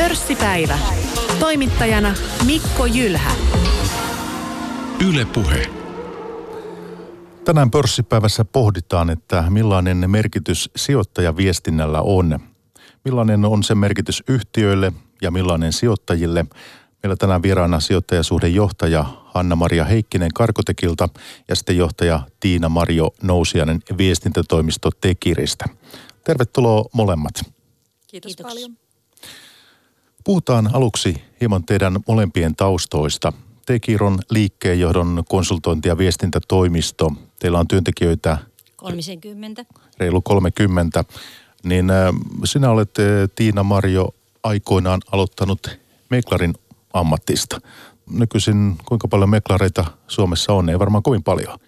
Pörssipäivä. Toimittajana Mikko Jylhä. Yle Puhe. Tänään pörssipäivässä pohditaan, että millainen merkitys sijoittajaviestinnällä on. Millainen on se merkitys yhtiöille ja millainen sijoittajille. Meillä tänään vieraana sijoittajasuhdejohtaja Hanna-Maria Heikkinen Karkotekilta ja sitten johtaja Tiina Mario Nousianen viestintätoimisto Tekiristä. Tervetuloa molemmat. Kiitos, Kiitos. paljon. Puhutaan aluksi hieman teidän molempien taustoista. Tekiron liikkeenjohdon konsultointi- ja viestintätoimisto. Teillä on työntekijöitä 30. Reilu 30. Niin sinä olet Tiina Marjo aikoinaan aloittanut Meklarin ammattista. Nykyisin kuinka paljon meklareita Suomessa on? Ei varmaan kovin paljon.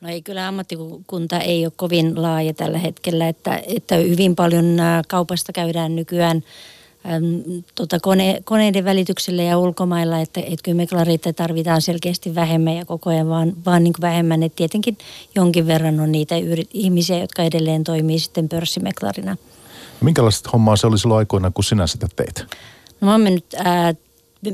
No ei kyllä ammattikunta ei ole kovin laaja tällä hetkellä, että, että hyvin paljon kaupasta käydään nykyään äm, tota kone, koneiden välityksellä ja ulkomailla, että, että kyllä meklareita tarvitaan selkeästi vähemmän ja koko ajan vaan, vaan niin kuin vähemmän. Että tietenkin jonkin verran on niitä yrit, ihmisiä, jotka edelleen toimii sitten pörssimeklarina. Minkälaista hommaa se oli silloin aikoina, kun sinä sitä teit? No mä oon mennyt ää,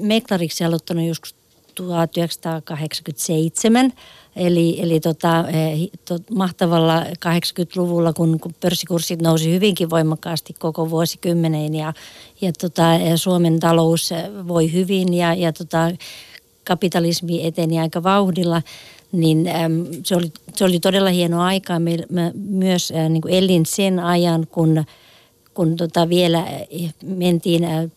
meklariksi aloittanut joskus 1987 Eli, eli tota, eh, to, mahtavalla 80-luvulla, kun, kun pörssikurssit nousi hyvinkin voimakkaasti koko vuosikymmeneen ja, ja tota, Suomen talous voi hyvin ja, ja tota, kapitalismi eteni aika vauhdilla, niin äm, se, oli, se oli todella hieno aika. Me, mä myös äh, niin elin sen ajan, kun, kun tota vielä mentiin äh,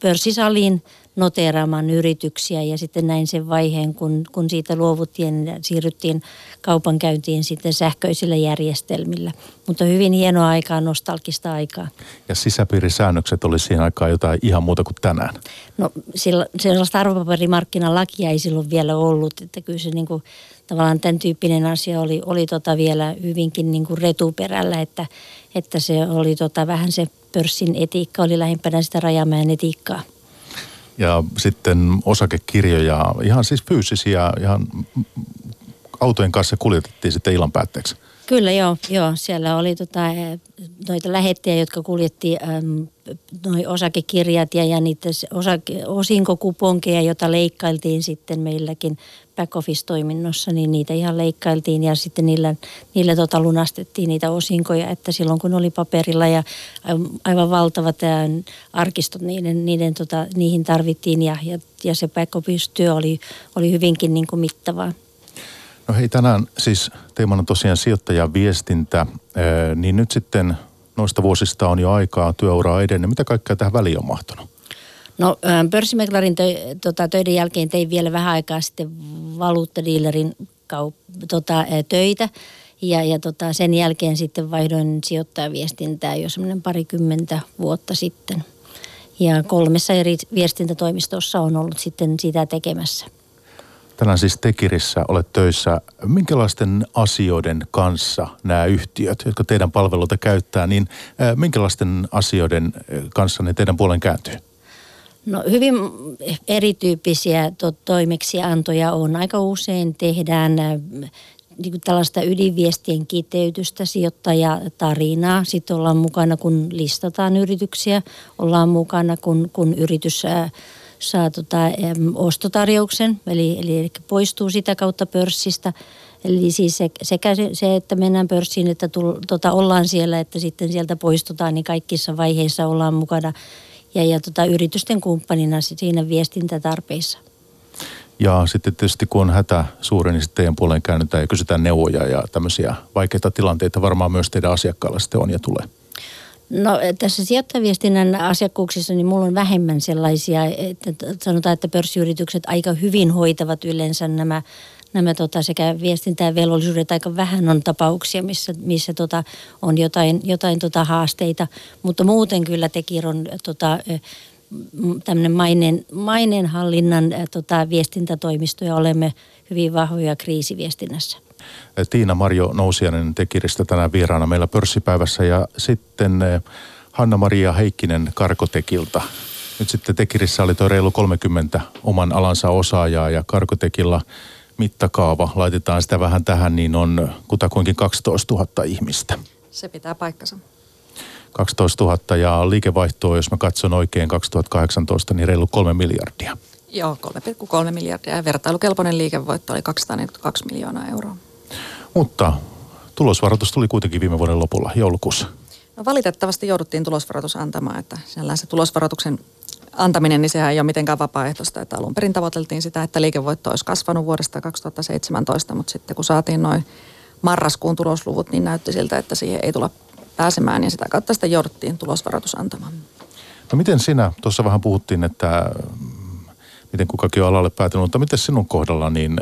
pörssisaliin noteeraamaan yrityksiä ja sitten näin sen vaiheen, kun, kun siitä luovuttiin ja siirryttiin kaupankäyntiin sitten sähköisillä järjestelmillä. Mutta hyvin hienoa aikaa, nostalgista aikaa. Ja sisäpiirisäännökset oli siihen aikaan jotain ihan muuta kuin tänään? No sillä, sellaista arvopaperimarkkinalakia ei silloin vielä ollut, että kyllä se niin kuin, tavallaan tämän tyyppinen asia oli, oli tota vielä hyvinkin niin kuin retuperällä, että, että se oli tota vähän se pörssin etiikka oli lähempänä sitä Rajamäen etiikkaa ja sitten osakekirjoja, ihan siis fyysisiä, ihan autojen kanssa kuljetettiin sitten illan päätteeksi. Kyllä joo, joo. siellä oli tota, eh, noita lähettejä, jotka kuljetti äm, noi osakekirjat ja, ja niitä osake, osinkokuponkeja, joita leikkailtiin sitten meilläkin back office-toiminnossa, niin niitä ihan leikkailtiin ja sitten niillä, niillä tota lunastettiin niitä osinkoja, että silloin kun oli paperilla ja aivan valtavat arkistot, niiden, niiden tota, niihin tarvittiin ja, ja, ja se back oli, oli hyvinkin niin kuin mittavaa. No hei, tänään siis teemana tosiaan sijoittajan viestintä, niin nyt sitten noista vuosista on jo aikaa työuraa edennyt. Mitä kaikkea tähän väliin on mahtunut? No pörssimeklarin tö, tota, töiden jälkeen tein vielä vähän aikaa sitten valuuttadiilerin kaup- tota, töitä. Ja, ja tota, sen jälkeen sitten vaihdoin sijoittajaviestintää jo semmoinen parikymmentä vuotta sitten. Ja kolmessa eri viestintätoimistossa on ollut sitten sitä tekemässä. Tänään siis Tekirissä olet töissä. Minkälaisten asioiden kanssa nämä yhtiöt, jotka teidän palveluita käyttää, niin minkälaisten asioiden kanssa ne teidän puolen kääntyy? No hyvin erityyppisiä to- toimeksiantoja on. Aika usein tehdään niin kuin tällaista ydinviestien kiteytystä, sijoittajatarinaa. Sitten ollaan mukana, kun listataan yrityksiä. Ollaan mukana, kun, kun yritys saa tota, ostotarjouksen, eli, eli, eli poistuu sitä kautta pörssistä. Eli siis se, sekä se, se, että mennään pörssiin, että tull, tota, ollaan siellä, että sitten sieltä poistutaan, niin kaikissa vaiheissa ollaan mukana ja, ja tota, yritysten kumppanina siinä viestintätarpeissa. Ja sitten tietysti kun on hätä suuri, niin sitten teidän puoleen käännytään ja kysytään neuvoja ja tämmöisiä vaikeita tilanteita varmaan myös teidän asiakkailla sitten on ja tulee. No tässä sijoittajaviestinnän asiakkuuksissa niin mulla on vähemmän sellaisia, että sanotaan, että pörssiyritykset aika hyvin hoitavat yleensä nämä nämä tota, sekä viestintä ja velvollisuudet aika vähän on tapauksia, missä, missä tota, on jotain, jotain tota, haasteita, mutta muuten kyllä Tekir on tota, tämmöinen mainen, maineenhallinnan tota, viestintätoimisto ja olemme hyvin vahvoja kriisiviestinnässä. Tiina Marjo Nousianen Tekiristä tänään vieraana meillä pörssipäivässä ja sitten Hanna-Maria Heikkinen Karkotekilta. Nyt sitten Tekirissä oli tuo reilu 30 oman alansa osaajaa ja Karkotekilla mittakaava, laitetaan sitä vähän tähän, niin on kutakuinkin 12 000 ihmistä. Se pitää paikkansa. 12 000 ja liikevaihtoa, jos mä katson oikein 2018, niin reilu kolme miljardia. Joo, 3,3 miljardia ja vertailukelpoinen liikevoitto oli 242 miljoonaa euroa. Mutta tulosvaroitus tuli kuitenkin viime vuoden lopulla, joulukuussa. No valitettavasti jouduttiin tulosvaroitus antamaan, että se tulosvaroituksen antaminen, niin sehän ei ole mitenkään vapaaehtoista. Että alun perin tavoiteltiin sitä, että liikevoitto olisi kasvanut vuodesta 2017, mutta sitten kun saatiin noin marraskuun tulosluvut, niin näytti siltä, että siihen ei tulla pääsemään ja sitä kautta sitä jouduttiin tulosvaroitus antamaan. No miten sinä, tuossa vähän puhuttiin, että miten kukakin on alalle päätynyt, mutta miten sinun kohdalla, niin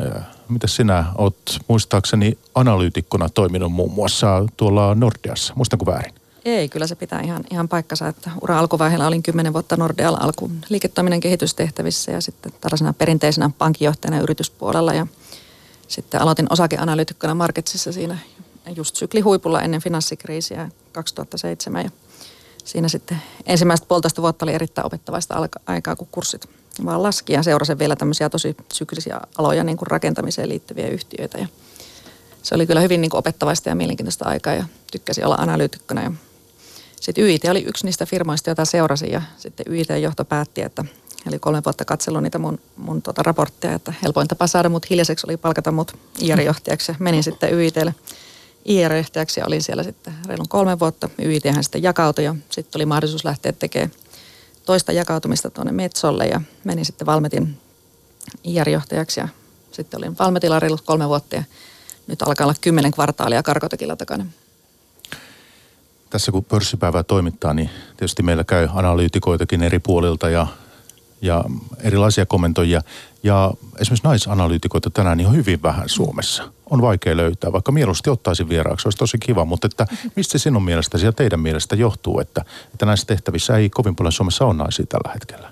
miten sinä olet muistaakseni analyytikkona toiminut muun muassa tuolla Nordeassa, muistanko väärin? Ei, kyllä se pitää ihan, ihan paikkansa, että ura alkuvaiheella olin kymmenen vuotta Nordealla alku liiketoiminnan kehitystehtävissä ja sitten tällaisena perinteisenä pankinjohtajana yrityspuolella ja sitten aloitin osakeanalyytikkona Marketsissa siinä just syklihuipulla ennen finanssikriisiä 2007 ja siinä sitten ensimmäistä puolitoista vuotta oli erittäin opettavaista aikaa, kun kurssit vaan laski ja seurasin vielä tämmöisiä tosi syklisiä aloja niin kuin rakentamiseen liittyviä yhtiöitä ja se oli kyllä hyvin niin kuin opettavaista ja mielenkiintoista aikaa ja tykkäsin olla analyytikkona ja sitten YIT oli yksi niistä firmoista, joita seurasin ja sitten YIT-johto päätti, että eli kolme vuotta katsellut niitä mun, mun tuota raportteja, että helpoin tapa saada mut hiljaiseksi oli palkata mut IR-johtajaksi. Menin sitten YITlle IR-johtajaksi ja olin siellä sitten reilun kolme vuotta. YIThän sitten jakautui ja sitten oli mahdollisuus lähteä tekemään toista jakautumista tuonne Metsolle ja menin sitten Valmetin IR-johtajaksi ja sitten olin Valmetilla reilut kolme vuotta ja nyt alkaa olla kymmenen kvartaalia karkotekilla takana tässä kun pörssipäivää toimittaa, niin tietysti meillä käy analyytikoitakin eri puolilta ja, ja erilaisia kommentoijia. Ja esimerkiksi naisanalyytikoita tänään on hyvin vähän Suomessa. On vaikea löytää, vaikka mieluusti ottaisin vieraaksi, olisi tosi kiva. Mutta että mistä sinun mielestäsi ja teidän mielestä johtuu, että, että näissä tehtävissä ei kovin paljon Suomessa ole naisia tällä hetkellä?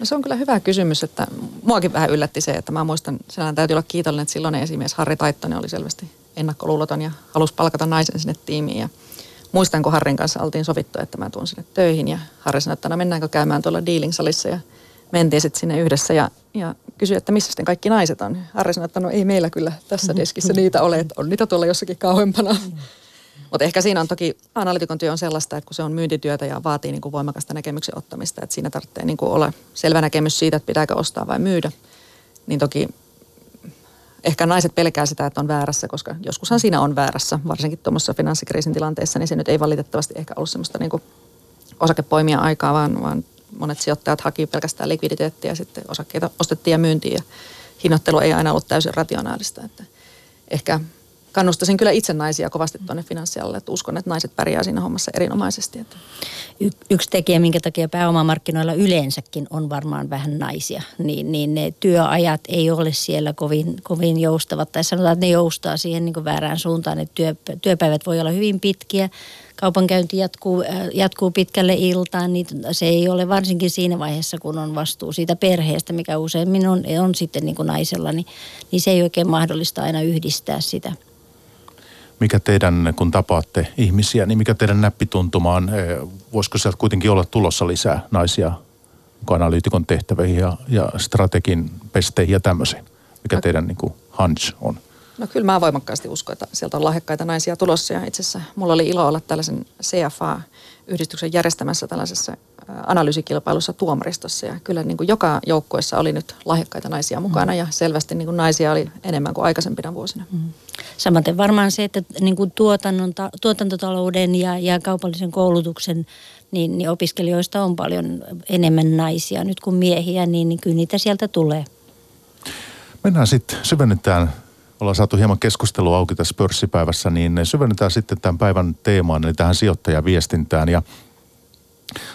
No se on kyllä hyvä kysymys, että muakin vähän yllätti se, että mä muistan, sellainen täytyy olla kiitollinen, että silloin esimies Harri Taittonen oli selvästi ennakkoluuloton ja halusi palkata naisen sinne tiimiin. Ja muistan, kun Harrin kanssa oltiin sovittu, että mä tuun sinne töihin ja Harri sanoi, että no mennäänkö käymään tuolla dealing-salissa ja mentiin sitten sinne yhdessä ja, ja kysyi, että missä sitten kaikki naiset on. Harri sanoi, että no ei meillä kyllä tässä deskissä niitä ole, että on niitä tuolla jossakin kauempana. Mutta ehkä siinä on toki, analytikon työ on sellaista, että kun se on myyntityötä ja vaatii niin kuin voimakasta näkemyksen ottamista, että siinä tarvitsee niin kuin olla selvä näkemys siitä, että pitääkö ostaa vai myydä. Niin toki ehkä naiset pelkää sitä, että on väärässä, koska joskushan siinä on väärässä, varsinkin tuommoisessa finanssikriisin tilanteessa, niin se nyt ei valitettavasti ehkä ollut semmoista niin osakepoimia aikaa, vaan, vaan monet sijoittajat haki pelkästään likviditeettiä ja sitten osakkeita ostettiin ja myyntiin ja hinnoittelu ei aina ollut täysin rationaalista. Että ehkä kannustaisin kyllä itse naisia kovasti tuonne finanssialalle, että uskon, että naiset pärjää siinä hommassa erinomaisesti. Että. Y- yksi tekijä, minkä takia pääomamarkkinoilla yleensäkin on varmaan vähän naisia, niin, niin ne työajat ei ole siellä kovin, kovin joustavat. Tai sanotaan, että ne joustaa siihen niin väärään suuntaan, että työ, työpäivät voi olla hyvin pitkiä, kaupankäynti jatkuu, äh, jatkuu pitkälle iltaan, niin se ei ole varsinkin siinä vaiheessa, kun on vastuu siitä perheestä, mikä useimmin on, on sitten niin kuin naisella, niin, niin se ei oikein mahdollista aina yhdistää sitä mikä teidän, kun tapaatte ihmisiä, niin mikä teidän näppituntumaan, eh, voisiko sieltä kuitenkin olla tulossa lisää naisia analyytikon tehtäviin ja, ja strategin pesteihin ja tämmöisiin? Mikä no. teidän niin kuin, hunch on? No kyllä mä voimakkaasti uskon, että sieltä on lahjakkaita naisia tulossa ja itse asiassa mulla oli ilo olla tällaisen CFA-yhdistyksen järjestämässä tällaisessa analyysikilpailussa tuomaristossa ja kyllä niin kuin joka joukkueessa oli nyt lahjakkaita naisia mukana ja selvästi niin kuin naisia oli enemmän kuin aikaisempina vuosina. Mm. Samaten varmaan se, että niin kuin tuotannon, tuotantotalouden ja, ja kaupallisen koulutuksen niin, niin opiskelijoista on paljon enemmän naisia nyt kuin miehiä, niin, niin kyllä niitä sieltä tulee. Mennään sitten, syvennetään ollaan saatu hieman keskustelua auki tässä pörssipäivässä, niin syvennetään sitten tämän päivän teemaan, eli tähän sijoittajaviestintään. Ja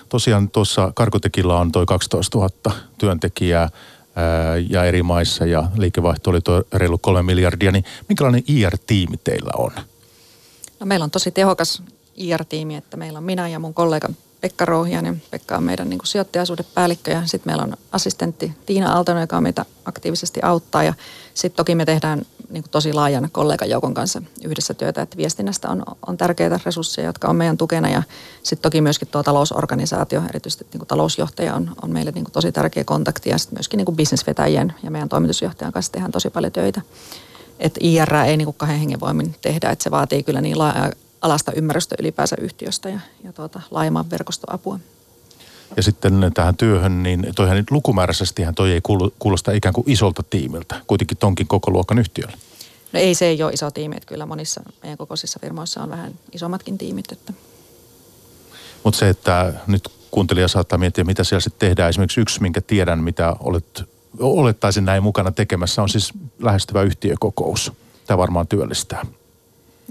tosiaan tuossa Karkotekilla on toi 12 000 työntekijää ää, ja eri maissa ja liikevaihto oli tuo reilu kolme miljardia, niin minkälainen IR-tiimi teillä on? No meillä on tosi tehokas IR-tiimi, että meillä on minä ja mun kollega Pekka Rouhianen. Pekka on meidän niin kuin sijoittajasuudepäällikkö ja sitten meillä on assistentti Tiina Aaltonen, joka meitä aktiivisesti auttaa. Ja sitten toki me tehdään niin kuin tosi laajan kollegajoukon kanssa yhdessä työtä, että viestinnästä on, on tärkeitä resursseja, jotka on meidän tukena. Ja sitten toki myöskin tuo talousorganisaatio, erityisesti niin kuin talousjohtaja on, on meille niin kuin tosi tärkeä kontakti ja sitten myöskin niin kuin bisnesvetäjien ja meidän toimitusjohtajan kanssa tehdään tosi paljon töitä. Että IR ei niin kuin kahden hengen voimin tehdä, että se vaatii kyllä niin laaja alasta ymmärrystä ylipäänsä yhtiöstä ja, ja tuota, laajemman verkostoapua. Ja sitten tähän työhön, niin toihan nyt lukumääräisesti toi ei kuulosta ikään kuin isolta tiimiltä, kuitenkin tonkin koko luokan yhtiölle. No ei se ei ole iso tiimi, että kyllä monissa meidän kokoisissa firmoissa on vähän isommatkin tiimit. Että. Mutta se, että nyt kuuntelija saattaa miettiä, mitä siellä sitten tehdään. Esimerkiksi yksi, minkä tiedän, mitä olet, olettaisin näin mukana tekemässä, on siis lähestyvä yhtiökokous. Tämä varmaan työllistää.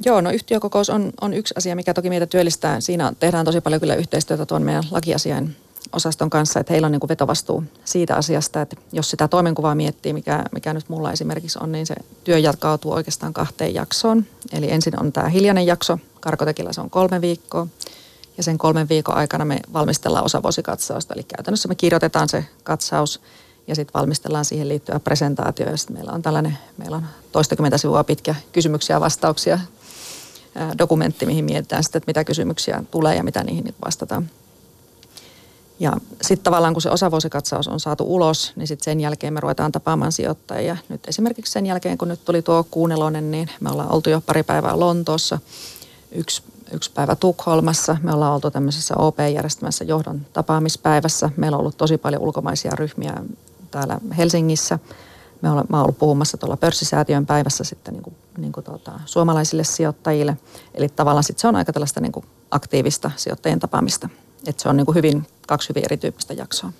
Joo, no yhtiökokous on, on yksi asia, mikä toki meitä työllistää. Siinä tehdään tosi paljon kyllä yhteistyötä tuon meidän lakiasiain osaston kanssa, että heillä on niin kuin vetovastuu siitä asiasta, että jos sitä toimenkuvaa miettii, mikä, mikä nyt mulla esimerkiksi on, niin se työ jatkautuu oikeastaan kahteen jaksoon. Eli ensin on tämä hiljainen jakso, karkotekillä se on kolme viikkoa, ja sen kolmen viikon aikana me valmistellaan osavuosikatsausta, eli käytännössä me kirjoitetaan se katsaus ja sitten valmistellaan siihen liittyvä presentaatio, ja sitten meillä on tällainen, meillä on toistakymmentä sivua pitkä kysymyksiä ja vastauksia dokumentti, mihin mietitään sitten, että mitä kysymyksiä tulee ja mitä niihin vastataan. Ja sitten tavallaan kun se osavuosikatsaus on saatu ulos, niin sitten sen jälkeen me ruvetaan tapaamaan sijoittajia. Nyt esimerkiksi sen jälkeen, kun nyt tuli tuo kuunelonen, niin me ollaan oltu jo pari päivää Lontoossa, yksi, yksi päivä Tukholmassa. Me ollaan oltu tämmöisessä OP-järjestämässä johdon tapaamispäivässä. Meillä on ollut tosi paljon ulkomaisia ryhmiä täällä Helsingissä. Me ollaan, mä olen ollut puhumassa tuolla pörssisäätiön päivässä sitten niin kuin, niin kuin tuota, suomalaisille sijoittajille. Eli tavallaan sitten se on aika tällaista niin kuin aktiivista sijoittajien tapaamista. Että se on niin kuin hyvin, kaksi hyvin erityyppistä jaksoa.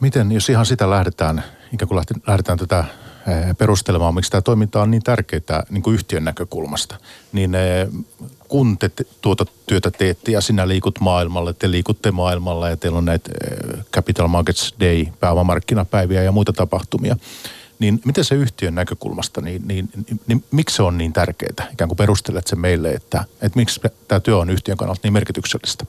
Miten, jos ihan sitä lähdetään, ikään kuin lähdetään tätä perustelemaan, miksi tämä toiminta on niin tärkeää niin kuin yhtiön näkökulmasta, niin kun te tuota työtä teette ja sinä liikut maailmalle, te liikutte maailmalla ja teillä on näitä Capital Markets Day, pääomamarkkinapäiviä ja muita tapahtumia, niin miten se yhtiön näkökulmasta, niin, niin, niin, niin miksi se on niin tärkeää? Ikään kuin perustelet se meille, että, että miksi tämä työ on yhtiön kannalta niin merkityksellistä?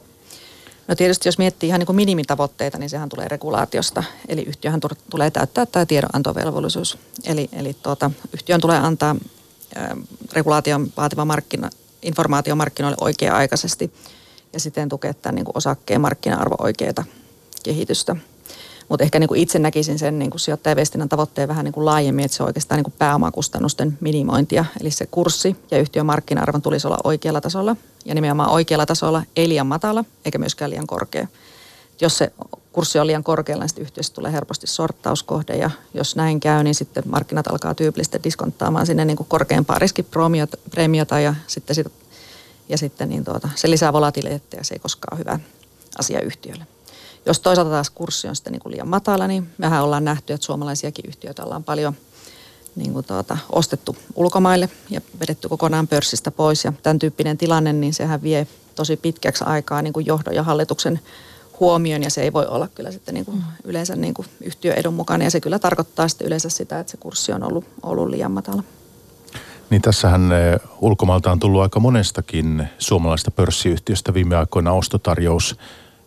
No tietysti jos miettii ihan niin kuin minimitavoitteita, niin sehän tulee regulaatiosta. Eli yhtiöhän tulee täyttää tämä tiedonantovelvollisuus. Eli, eli tuota, yhtiön tulee antaa ä, regulaation vaativa markkina, informaatio markkinoille oikea-aikaisesti ja siten tukea tämän niin kuin osakkeen markkina-arvo oikeita kehitystä. Mutta ehkä niin kuin itse näkisin sen niin kuin sijoittajaviestinnän tavoitteen vähän niin kuin laajemmin, että se on oikeastaan niin kuin pääomakustannusten minimointia. Eli se kurssi ja yhtiön markkina-arvon tulisi olla oikealla tasolla ja nimenomaan oikealla tasolla, ei liian matala eikä myöskään liian korkea. Jos se kurssi on liian korkealla, niin yhtiöstä tulee helposti sorttauskohde ja jos näin käy, niin sitten markkinat alkaa tyypillisesti diskonttaamaan sinne niin kuin korkeampaa riskipreemiota ja sitten, sit, ja sitten niin tuota, se lisää volatiliteettia, se ei koskaan ole hyvä asia yhtiölle. Jos toisaalta taas kurssi on sitten niin kuin liian matala, niin mehän ollaan nähty, että suomalaisiakin yhtiöitä ollaan paljon niin kuin tuota, ostettu ulkomaille ja vedetty kokonaan pörssistä pois. Ja tämän tyyppinen tilanne, niin sehän vie tosi pitkäksi aikaa niin kuin johdon ja hallituksen huomioon ja se ei voi olla kyllä sitten niin kuin mm. yleensä niin kuin yhtiöedun mukana ja se kyllä tarkoittaa sitten yleensä sitä, että se kurssi on ollut, ollut liian matala. Niin tässähän eh, ulkomailta on tullut aika monestakin suomalaista pörssiyhtiöstä viime aikoina ostotarjous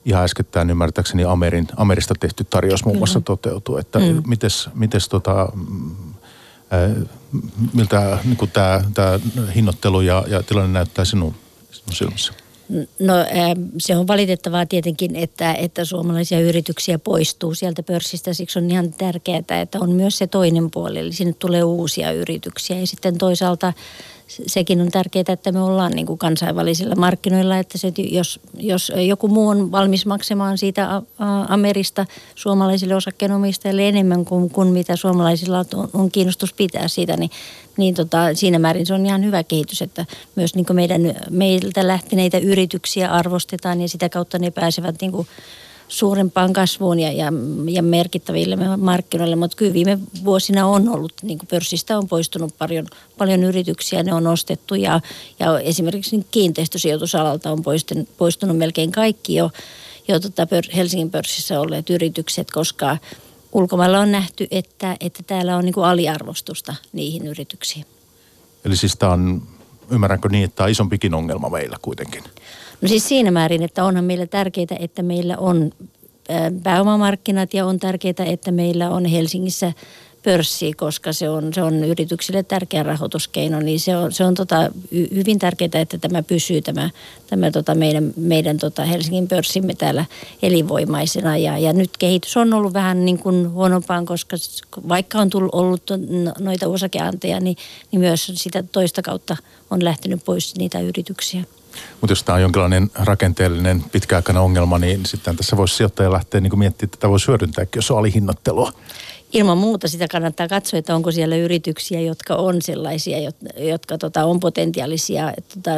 ihan äskettäin ymmärtääkseni Amerin, Amerista tehty tarjous muun muassa toteutuu. Että mm. mites, mites tota, äh, miltä niin tämä, hinnoittelu ja, ja tilanne näyttää sinun, sinun silmissä? No se on valitettavaa tietenkin, että, että suomalaisia yrityksiä poistuu sieltä pörssistä. Siksi on ihan tärkeää, että on myös se toinen puoli. Eli sinne tulee uusia yrityksiä ja sitten toisaalta sekin on tärkeää, että me ollaan niin kuin kansainvälisillä markkinoilla, että se, jos, jos joku muu on valmis maksamaan siitä Amerista suomalaisille osakkeenomistajille enemmän kuin, kuin mitä suomalaisilla on, on kiinnostus pitää siitä, niin, niin tota, siinä määrin se on ihan hyvä kehitys, että myös niin kuin meidän, meiltä lähteneitä yrityksiä arvostetaan ja sitä kautta ne pääsevät niin kuin suurempaan kasvuun ja, ja, ja merkittäville markkinoille, mutta kyllä viime vuosina on ollut, niin kuin pörssistä on poistunut paljon, paljon yrityksiä, ne on ostettu ja, ja esimerkiksi niin kiinteistösijoitusalalta on poistunut, poistunut melkein kaikki jo, jo tota Helsingin pörssissä olleet yritykset, koska ulkomailla on nähty, että, että täällä on niin kuin aliarvostusta niihin yrityksiin. Eli siis tämä on, ymmärränkö niin, että tämä on isompikin ongelma meillä kuitenkin? No siis siinä määrin, että onhan meillä tärkeää, että meillä on pääomamarkkinat ja on tärkeää, että meillä on Helsingissä pörssiä, koska se on, se on yrityksille tärkeä rahoituskeino, niin se on, se on tota, hyvin tärkeää, että tämä pysyy tämä, tämä tota meidän, meidän tota Helsingin pörssimme täällä elinvoimaisena. Ja, ja nyt kehitys on ollut vähän niin kuin huonompaan, koska vaikka on tullut, ollut noita osakeanteja, niin, niin myös sitä toista kautta on lähtenyt pois niitä yrityksiä. Mutta jos tämä on jonkinlainen rakenteellinen pitkäaikainen ongelma, niin sitten tässä voisi sijoittaja lähteä niin miettimään, että tätä voisi hyödyntää, jos on alihinnoittelua ilman muuta sitä kannattaa katsoa, että onko siellä yrityksiä, jotka on sellaisia, jotka tota, on potentiaalisia tota,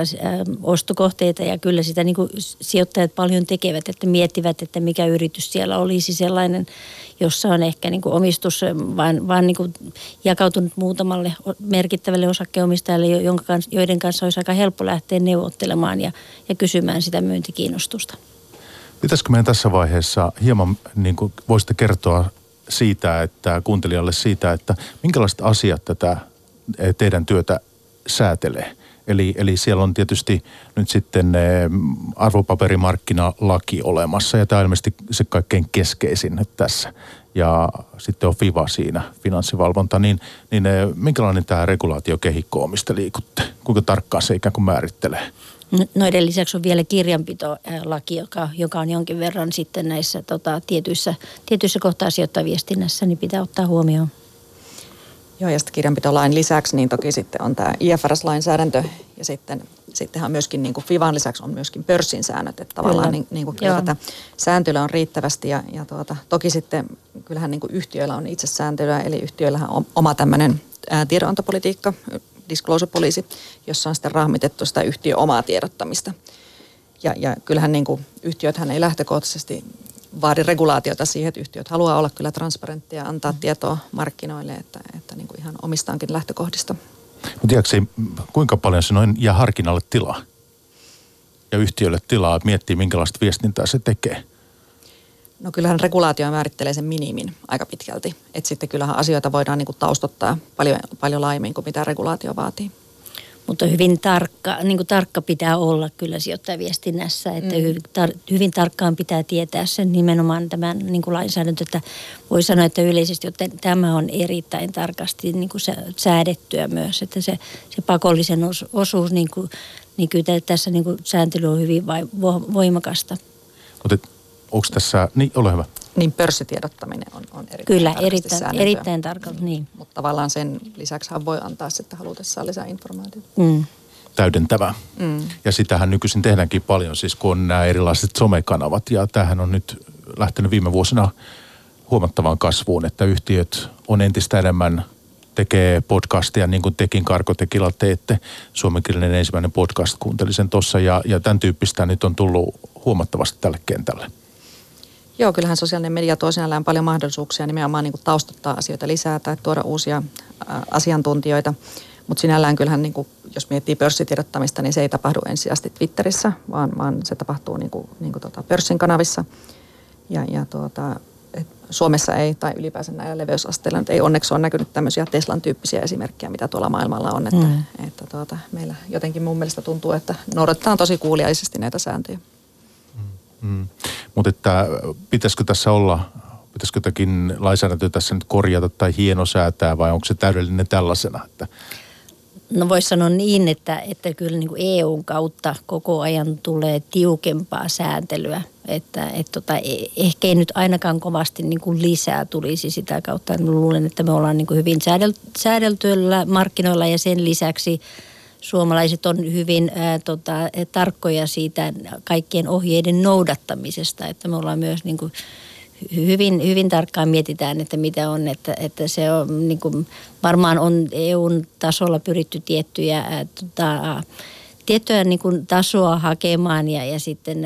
ostokohteita ja kyllä sitä niin kuin sijoittajat paljon tekevät, että miettivät, että mikä yritys siellä olisi sellainen, jossa on ehkä niin kuin omistus vaan, vaan niin kuin jakautunut muutamalle merkittävälle osakkeenomistajalle, jonka kanssa, joiden kanssa olisi aika helppo lähteä neuvottelemaan ja, ja kysymään sitä myyntikiinnostusta. Pitäisikö meidän tässä vaiheessa hieman, niin kuin voisitte kertoa siitä, että kuuntelijalle siitä, että minkälaiset asiat tätä eh, teidän työtä säätelee. Eli, eli siellä on tietysti nyt sitten eh, arvopaperimarkkinalaki olemassa ja tämä on ilmeisesti se kaikkein keskeisin tässä. Ja sitten on FIVA siinä, finanssivalvonta, niin, niin eh, minkälainen tämä regulaatiokehikko on, mistä liikutte? Kuinka tarkkaan se ikään kuin määrittelee? Noiden lisäksi on vielä kirjanpitolaki, joka, joka on jonkin verran sitten näissä tota, tietyissä, tietyissä kohtaa sijoittaviestinnässä, niin pitää ottaa huomioon. Joo, ja sitten kirjanpitolain lisäksi niin toki sitten on tämä IFRS-lainsäädäntö ja sitten sittenhän myöskin niin kuin FIVAn lisäksi on myöskin pörssin säännöt, että tavallaan niin, niin kuin kyllä tätä sääntelyä on riittävästi ja, ja tuota, toki sitten kyllähän niin kuin yhtiöillä on itse sääntelyä, eli yhtiöillähän on oma tämmöinen tiedonantopolitiikka, disclosure poliisi, jossa on sitten rahmitettu sitä yhtiö omaa tiedottamista. Ja, ja kyllähän niin kuin yhtiöthän ei lähtökohtaisesti vaadi regulaatiota siihen, että yhtiöt haluaa olla kyllä transparenttia ja antaa tietoa markkinoille, että, että niin kuin ihan omistaankin lähtökohdista. Mutta tiedätkö, kuinka paljon se noin jää harkinnalle tilaa ja yhtiölle tilaa, että miettii minkälaista viestintää se tekee? No kyllähän regulaatio määrittelee sen minimin aika pitkälti. Että sitten kyllähän asioita voidaan niin kuin taustottaa paljon, paljon laajemmin kuin mitä regulaatio vaatii. Mutta hyvin tarkka, niin kuin tarkka pitää olla kyllä sijoittajaviestinnässä, että mm. hyvin, tar, hyvin tarkkaan pitää tietää sen nimenomaan tämän niin kuin lainsäädäntö, että voi sanoa, että yleisesti että tämä on erittäin tarkasti niin kuin säädettyä myös, että se, se pakollisen osuus, niin, kuin, niin kyllä tässä niin kuin sääntely on hyvin voimakasta. Mutta onko tässä, niin ole hyvä. Niin pörssitiedottaminen on, on erittäin Kyllä, erittäin, erittäin tarkalta, niin. Mutta tavallaan sen lisäksi hän voi antaa sitten halutessaan lisää informaatiota. Mm. Täydentävää. Mm. Ja sitähän nykyisin tehdäänkin paljon, siis kun on nämä erilaiset somekanavat. Ja tämähän on nyt lähtenyt viime vuosina huomattavaan kasvuun, että yhtiöt on entistä enemmän tekee podcastia, niin kuin tekin Karkotekilla teette. Suomenkielinen ensimmäinen podcast, kuuntelin sen tuossa ja, ja tämän tyyppistä nyt on tullut huomattavasti tälle kentälle. Joo, kyllähän sosiaalinen media tuo sinällään paljon mahdollisuuksia nimenomaan niin kuin taustottaa asioita lisää tai tuoda uusia ä, asiantuntijoita. Mutta sinällään kyllähän, niin kuin, jos miettii pörssitiedottamista, niin se ei tapahdu ensisijaisesti Twitterissä, vaan, vaan se tapahtuu niin kuin, niin kuin tota pörssin kanavissa. Ja, ja tuota, et Suomessa ei, tai ylipäänsä näillä leveysasteilla nyt ei onneksi ole näkynyt tämmöisiä Teslan tyyppisiä esimerkkejä, mitä tuolla maailmalla on. Että, mm. että tuota, meillä jotenkin mun mielestä tuntuu, että noudatetaan tosi kuuliaisesti näitä sääntöjä. Mm. Mutta että pitäisikö tässä olla, pitäisikö jotakin lainsäädäntöä tässä nyt korjata tai hienosäätää vai onko se täydellinen tällaisena? Että No voisi sanoa niin, että, että kyllä niin kuin EUn kautta koko ajan tulee tiukempaa sääntelyä. Että et tota, e, ehkä ei nyt ainakaan kovasti niin kuin lisää tulisi sitä kautta. Mä luulen, että me ollaan niin kuin hyvin säädel, säädeltyillä markkinoilla ja sen lisäksi suomalaiset on hyvin ää, tota, tarkkoja siitä kaikkien ohjeiden noudattamisesta. Että me ollaan myös niin kuin, hyvin, hyvin tarkkaan mietitään, että mitä on, että, että se on niin kuin, varmaan on EUn tasolla pyritty tiettyjä ää, tota, tiettyä niin kuin tasoa hakemaan ja, ja sitten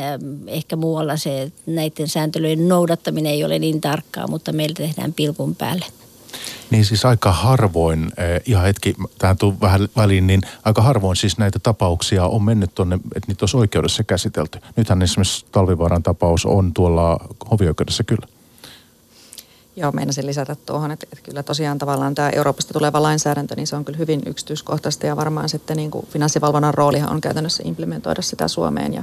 ehkä muualla se näiden sääntelyjen noudattaminen ei ole niin tarkkaa, mutta meillä tehdään pilkun päälle. Niin siis aika harvoin, eh, ihan hetki, tähän tuu vähän väliin, niin aika harvoin siis näitä tapauksia on mennyt tuonne, että niitä olisi oikeudessa käsitelty. Nythän esimerkiksi Talvivaaran tapaus on tuolla hovioikeudessa kyllä. Joo, meinasin lisätä tuohon, että, että kyllä tosiaan tavallaan tämä Euroopasta tuleva lainsäädäntö, niin se on kyllä hyvin yksityiskohtaista ja varmaan sitten niin kuin finanssivalvonnan roolihan on käytännössä implementoida sitä Suomeen ja,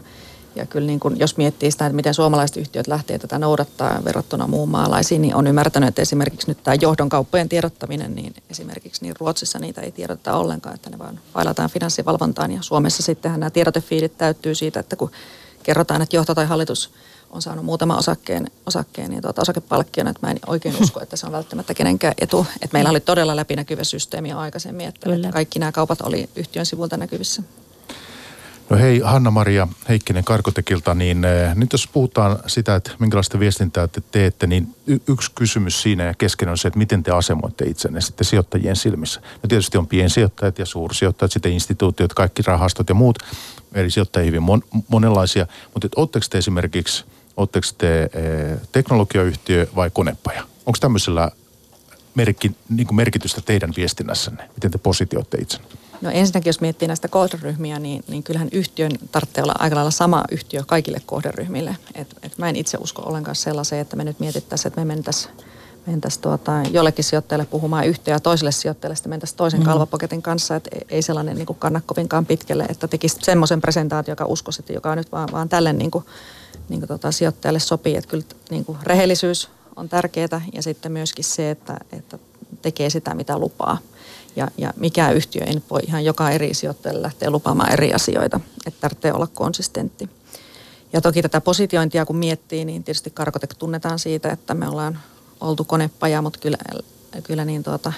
Ja kyllä niin kuin, jos miettii sitä, että miten suomalaiset yhtiöt lähtee tätä noudattaa verrattuna muun maalaisiin, niin on ymmärtänyt, että esimerkiksi nyt tämä johdon kauppojen tiedottaminen, niin esimerkiksi niin Ruotsissa niitä ei tiedoteta ollenkaan, että ne vaan failataan finanssivalvontaan. Ja Suomessa sittenhän nämä tiedotefiidit täyttyy siitä, että kun kerrotaan, että johto tai hallitus on saanut muutama osakkeen, osakkeen ja tuota, osakepalkkion, että mä en oikein usko, että se on välttämättä kenenkään etu. Että meillä oli todella läpinäkyvä systeemi aikaisemmin, että, että kaikki nämä kaupat oli yhtiön sivulta näkyvissä. No hei Hanna-Maria Heikkinen Karkotekilta, niin äh, nyt jos puhutaan sitä, että minkälaista viestintää te teette, niin y- yksi kysymys siinä ja kesken on se, että miten te asemoitte itsenne sitten sijoittajien silmissä. No tietysti on piensijoittajat ja suursijoittajat, sitten instituutiot, kaikki rahastot ja muut, eri sijoittajia hyvin mon- monenlaisia, mutta oletteko te esimerkiksi, oletteko te äh, teknologiayhtiö vai konepaja? Onko tämmöisellä merkki, niin merkitystä teidän viestinnässänne? Miten te positioitte itsenne? No ensinnäkin, jos miettii näistä kohderyhmiä, niin, niin kyllähän yhtiön tarvitsee olla aika lailla sama yhtiö kaikille kohderyhmille. Et, et mä en itse usko ollenkaan sellaiseen, että me nyt mietittäisiin, että me mentäisiin mentäisi tuota, jollekin sijoittajalle puhumaan yhtiöä ja toiselle sijoittajalle sitten mentäisiin toisen mm. kalvapoketin kanssa, että ei sellainen niin kuin kanna kovinkaan pitkälle, että tekisi semmoisen presentaation, joka uskoisi, että joka nyt vaan, vaan tälle niin kuin, niin kuin tota, sijoittajalle sopii, että kyllä niin kuin rehellisyys on tärkeää ja sitten myöskin se, että, että tekee sitä, mitä lupaa. Ja, ja mikä yhtiö ei voi ihan joka eri sijoittajalle lähteä lupaamaan eri asioita, että tarvitsee olla konsistentti. Ja toki tätä positiointia kun miettii, niin tietysti Karkotek tunnetaan siitä, että me ollaan oltu konepaja, mutta kyllä, kyllä niin tuota,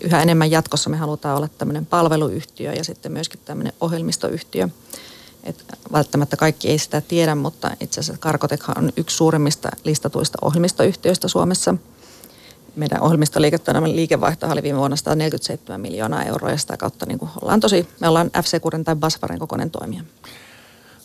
yhä enemmän jatkossa me halutaan olla tämmöinen palveluyhtiö ja sitten myöskin tämmöinen ohjelmistoyhtiö. Et välttämättä kaikki ei sitä tiedä, mutta itse asiassa Karkotek on yksi suurimmista listatuista ohjelmistoyhtiöistä Suomessa – meidän ohjelmistoliiketoiminnan liikevaihto oli viime vuonna 147 miljoonaa euroa ja sitä kautta niin kuin ollaan tosi, me ollaan FC Kuren tai Basvarin kokoinen toimija.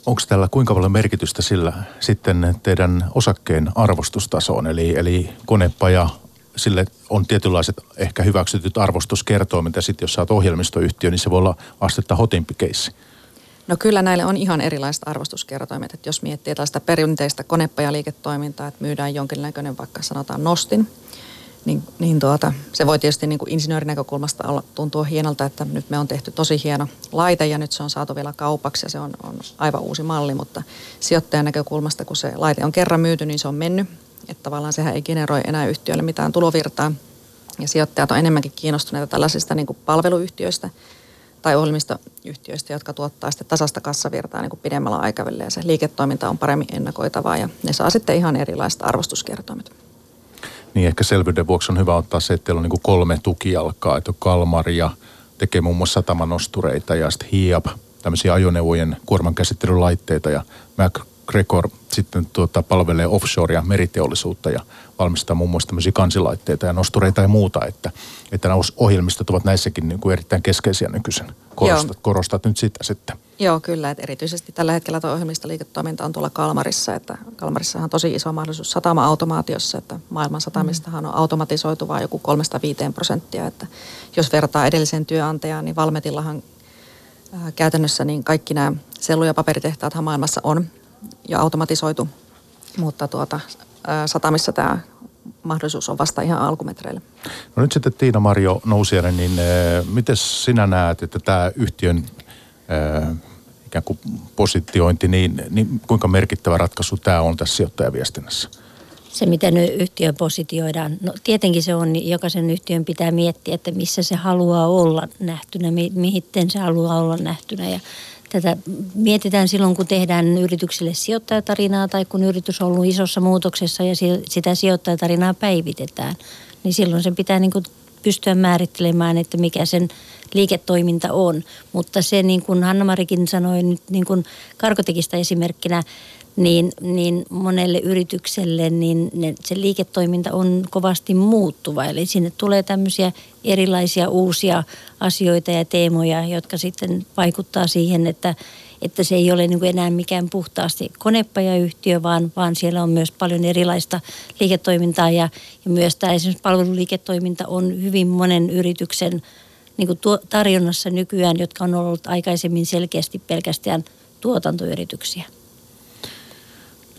Onko tällä kuinka paljon merkitystä sillä sitten teidän osakkeen arvostustasoon? Eli, eli konepaja, sille on tietynlaiset ehkä hyväksytyt arvostuskertoimet ja sitten jos sä oot ohjelmistoyhtiö, niin se voi olla astetta hotimpi keissi. No kyllä näille on ihan erilaiset arvostuskertoimet. Että jos miettii tällaista perinteistä konepajaliiketoimintaa, että myydään jonkinnäköinen vaikka sanotaan nostin, niin, niin tuota, se voi tietysti niin kuin insinöörin näkökulmasta olla, tuntua hienolta, että nyt me on tehty tosi hieno laite ja nyt se on saatu vielä kaupaksi ja se on, on aivan uusi malli, mutta sijoittajan näkökulmasta, kun se laite on kerran myyty, niin se on mennyt. Että tavallaan sehän ei generoi enää yhtiölle mitään tulovirtaa. Ja sijoittajat on enemmänkin kiinnostuneita tällaisista niin kuin palveluyhtiöistä tai ohjelmistoyhtiöistä, jotka tuottaa sitten tasasta kassavirtaa niin kuin pidemmällä aikavälillä ja se liiketoiminta on paremmin ennakoitavaa ja ne saa sitten ihan erilaiset arvostuskertoimet. Niin ehkä selvyyden vuoksi on hyvä ottaa se, että teillä on niin kuin kolme tukijalkaa, että Kalmaria tekee muun muassa satamanostureita ja sitten HIAB, tämmöisiä ajoneuvojen kuormankäsittelylaitteita ja MacGregor sitten tuota, palvelee offshore- ja meriteollisuutta ja valmistaa muun muassa tämmöisiä kansilaitteita ja nostureita ja muuta, että, että nämä ohjelmistot ovat näissäkin niin kuin erittäin keskeisiä nykyisin. Korostat, korostat nyt sitä sitten. Joo, kyllä. Että erityisesti tällä hetkellä tuo ohjelmistoliiketoiminta on tuolla Kalmarissa. Että Kalmarissahan on tosi iso mahdollisuus satama-automaatiossa, että maailman satamistahan on automatisoitu vain joku 3-5 prosenttia. Että jos vertaa edelliseen työnantajaan, niin Valmetillahan ää, käytännössä niin kaikki nämä sellu- ja paperitehtaathan maailmassa on jo automatisoitu, mutta tuota, ää, satamissa tämä mahdollisuus on vasta ihan alkumetreillä. No nyt sitten Tiina Marjo Nousiainen, niin äh, miten sinä näet, että tämä yhtiön äh, ikään kuin positiointi, niin, niin kuinka merkittävä ratkaisu tämä on tässä sijoittajaviestinnässä? Se, miten yhtiö positioidaan. No tietenkin se on, jokaisen yhtiön pitää miettiä, että missä se haluaa olla nähtynä, mi- mihin se haluaa olla nähtynä. Ja tätä mietitään silloin, kun tehdään yrityksille sijoittajatarinaa tai kun yritys on ollut isossa muutoksessa ja sitä sijoittajatarinaa päivitetään. Niin silloin se pitää niin kuin pystyä määrittelemään, että mikä sen liiketoiminta on. Mutta se, niin kuin Hanna-Marikin sanoi nyt niin kuin Karkotekista esimerkkinä, niin, niin monelle yritykselle niin ne, se liiketoiminta on kovasti muuttuva. Eli sinne tulee tämmöisiä erilaisia uusia asioita ja teemoja, jotka sitten vaikuttaa siihen, että, että se ei ole niin kuin enää mikään puhtaasti konepajayhtiö, vaan, vaan siellä on myös paljon erilaista liiketoimintaa ja, ja myös tämä esimerkiksi palveluliiketoiminta on hyvin monen yrityksen niin kuin tuo, tarjonnassa nykyään, jotka on ollut aikaisemmin selkeästi pelkästään tuotantoyrityksiä.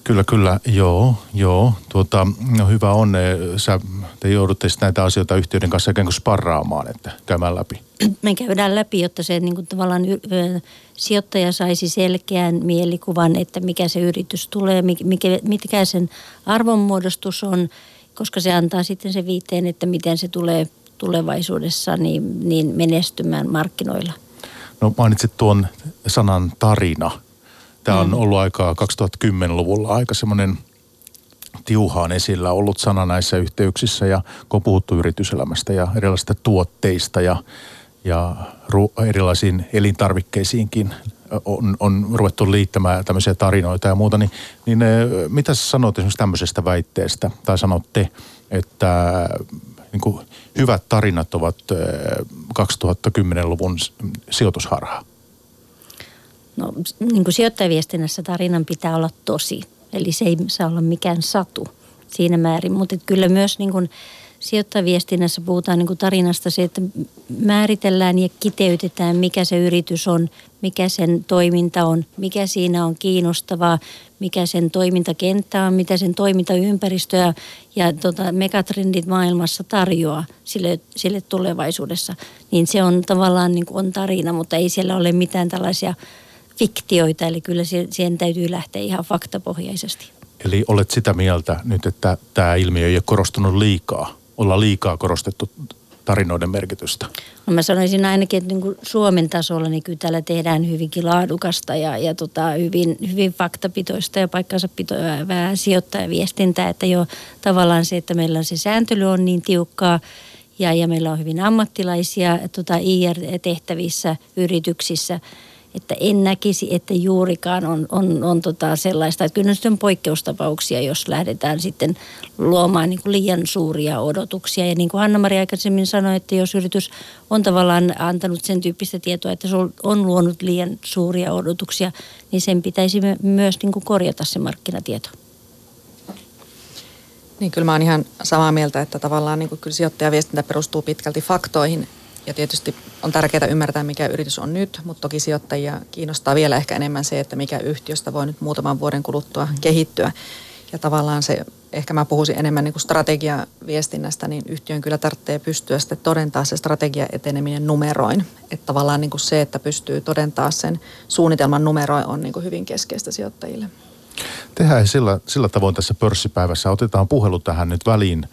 Kyllä, kyllä, joo, joo. Tuota, no hyvä on, sä, te joudutte näitä asioita yhtiöiden kanssa ikään kuin sparraamaan, että käymään läpi. Me käydään läpi, jotta se niin kuin tavallaan sijoittaja saisi selkeän mielikuvan, että mikä se yritys tulee, mikä, mikä sen arvonmuodostus on, koska se antaa sitten se viitteen, että miten se tulee tulevaisuudessa niin, niin menestymään markkinoilla. No mainitsit tuon sanan tarina. Tämä on mm. ollut aikaa 2010-luvulla aika semmoinen tiuhaan esillä ollut sana näissä yhteyksissä ja kun on puhuttu yrityselämästä ja erilaisista tuotteista ja, ja ru- erilaisiin elintarvikkeisiinkin on, on ruvettu liittämään tämmöisiä tarinoita ja muuta, niin, niin mitä sä sanot esimerkiksi tämmöisestä väitteestä tai sanotte, että niin kuin hyvät tarinat ovat 2010-luvun sijoitusharhaa? No niin kuin sijoittajaviestinnässä tarinan pitää olla tosi. Eli se ei saa olla mikään satu siinä määrin. Mutta kyllä myös niin kuin sijoittajaviestinnässä puhutaan niin kuin tarinasta se, että määritellään ja kiteytetään, mikä se yritys on, mikä sen toiminta on, mikä siinä on kiinnostavaa, mikä sen toimintakenttä on, mitä sen toimintaympäristö ja, ja tota, megatrendit maailmassa tarjoaa sille, sille tulevaisuudessa. Niin se on tavallaan niin kuin on tarina, mutta ei siellä ole mitään tällaisia fiktioita, eli kyllä siihen täytyy lähteä ihan faktapohjaisesti. Eli olet sitä mieltä nyt, että tämä ilmiö ei ole korostunut liikaa, olla liikaa korostettu tarinoiden merkitystä? No mä sanoisin ainakin, että niin Suomen tasolla niin kyllä täällä tehdään hyvinkin laadukasta ja, ja tota, hyvin, hyvin faktapitoista ja paikkansa pitoa sijoittajaviestintää, että jo tavallaan se, että meillä se sääntely on niin tiukkaa ja, ja meillä on hyvin ammattilaisia tota, IR-tehtävissä yrityksissä – että en näkisi, että juurikaan on, on, on tota sellaista, että kyllä on poikkeustapauksia, jos lähdetään sitten luomaan niin kuin liian suuria odotuksia. Ja niin kuin Hanna-Maria aikaisemmin sanoi, että jos yritys on tavallaan antanut sen tyyppistä tietoa, että se on luonut liian suuria odotuksia, niin sen pitäisi myös niin kuin korjata se markkinatieto. Niin kyllä mä oon ihan samaa mieltä, että tavallaan niin kuin kyllä sijoittajaviestintä perustuu pitkälti faktoihin ja tietysti on tärkeää ymmärtää, mikä yritys on nyt, mutta toki sijoittajia kiinnostaa vielä ehkä enemmän se, että mikä yhtiöstä voi nyt muutaman vuoden kuluttua kehittyä. Ja tavallaan se, ehkä mä puhuisin enemmän niin kuin strategiaviestinnästä, niin yhtiön kyllä tarvitsee pystyä sitten todentaa se strategia eteneminen numeroin. Että tavallaan niin kuin se, että pystyy todentaa sen suunnitelman numeroin on niin kuin hyvin keskeistä sijoittajille. Tehdään sillä, sillä tavoin tässä pörssipäivässä. Otetaan puhelu tähän nyt väliin.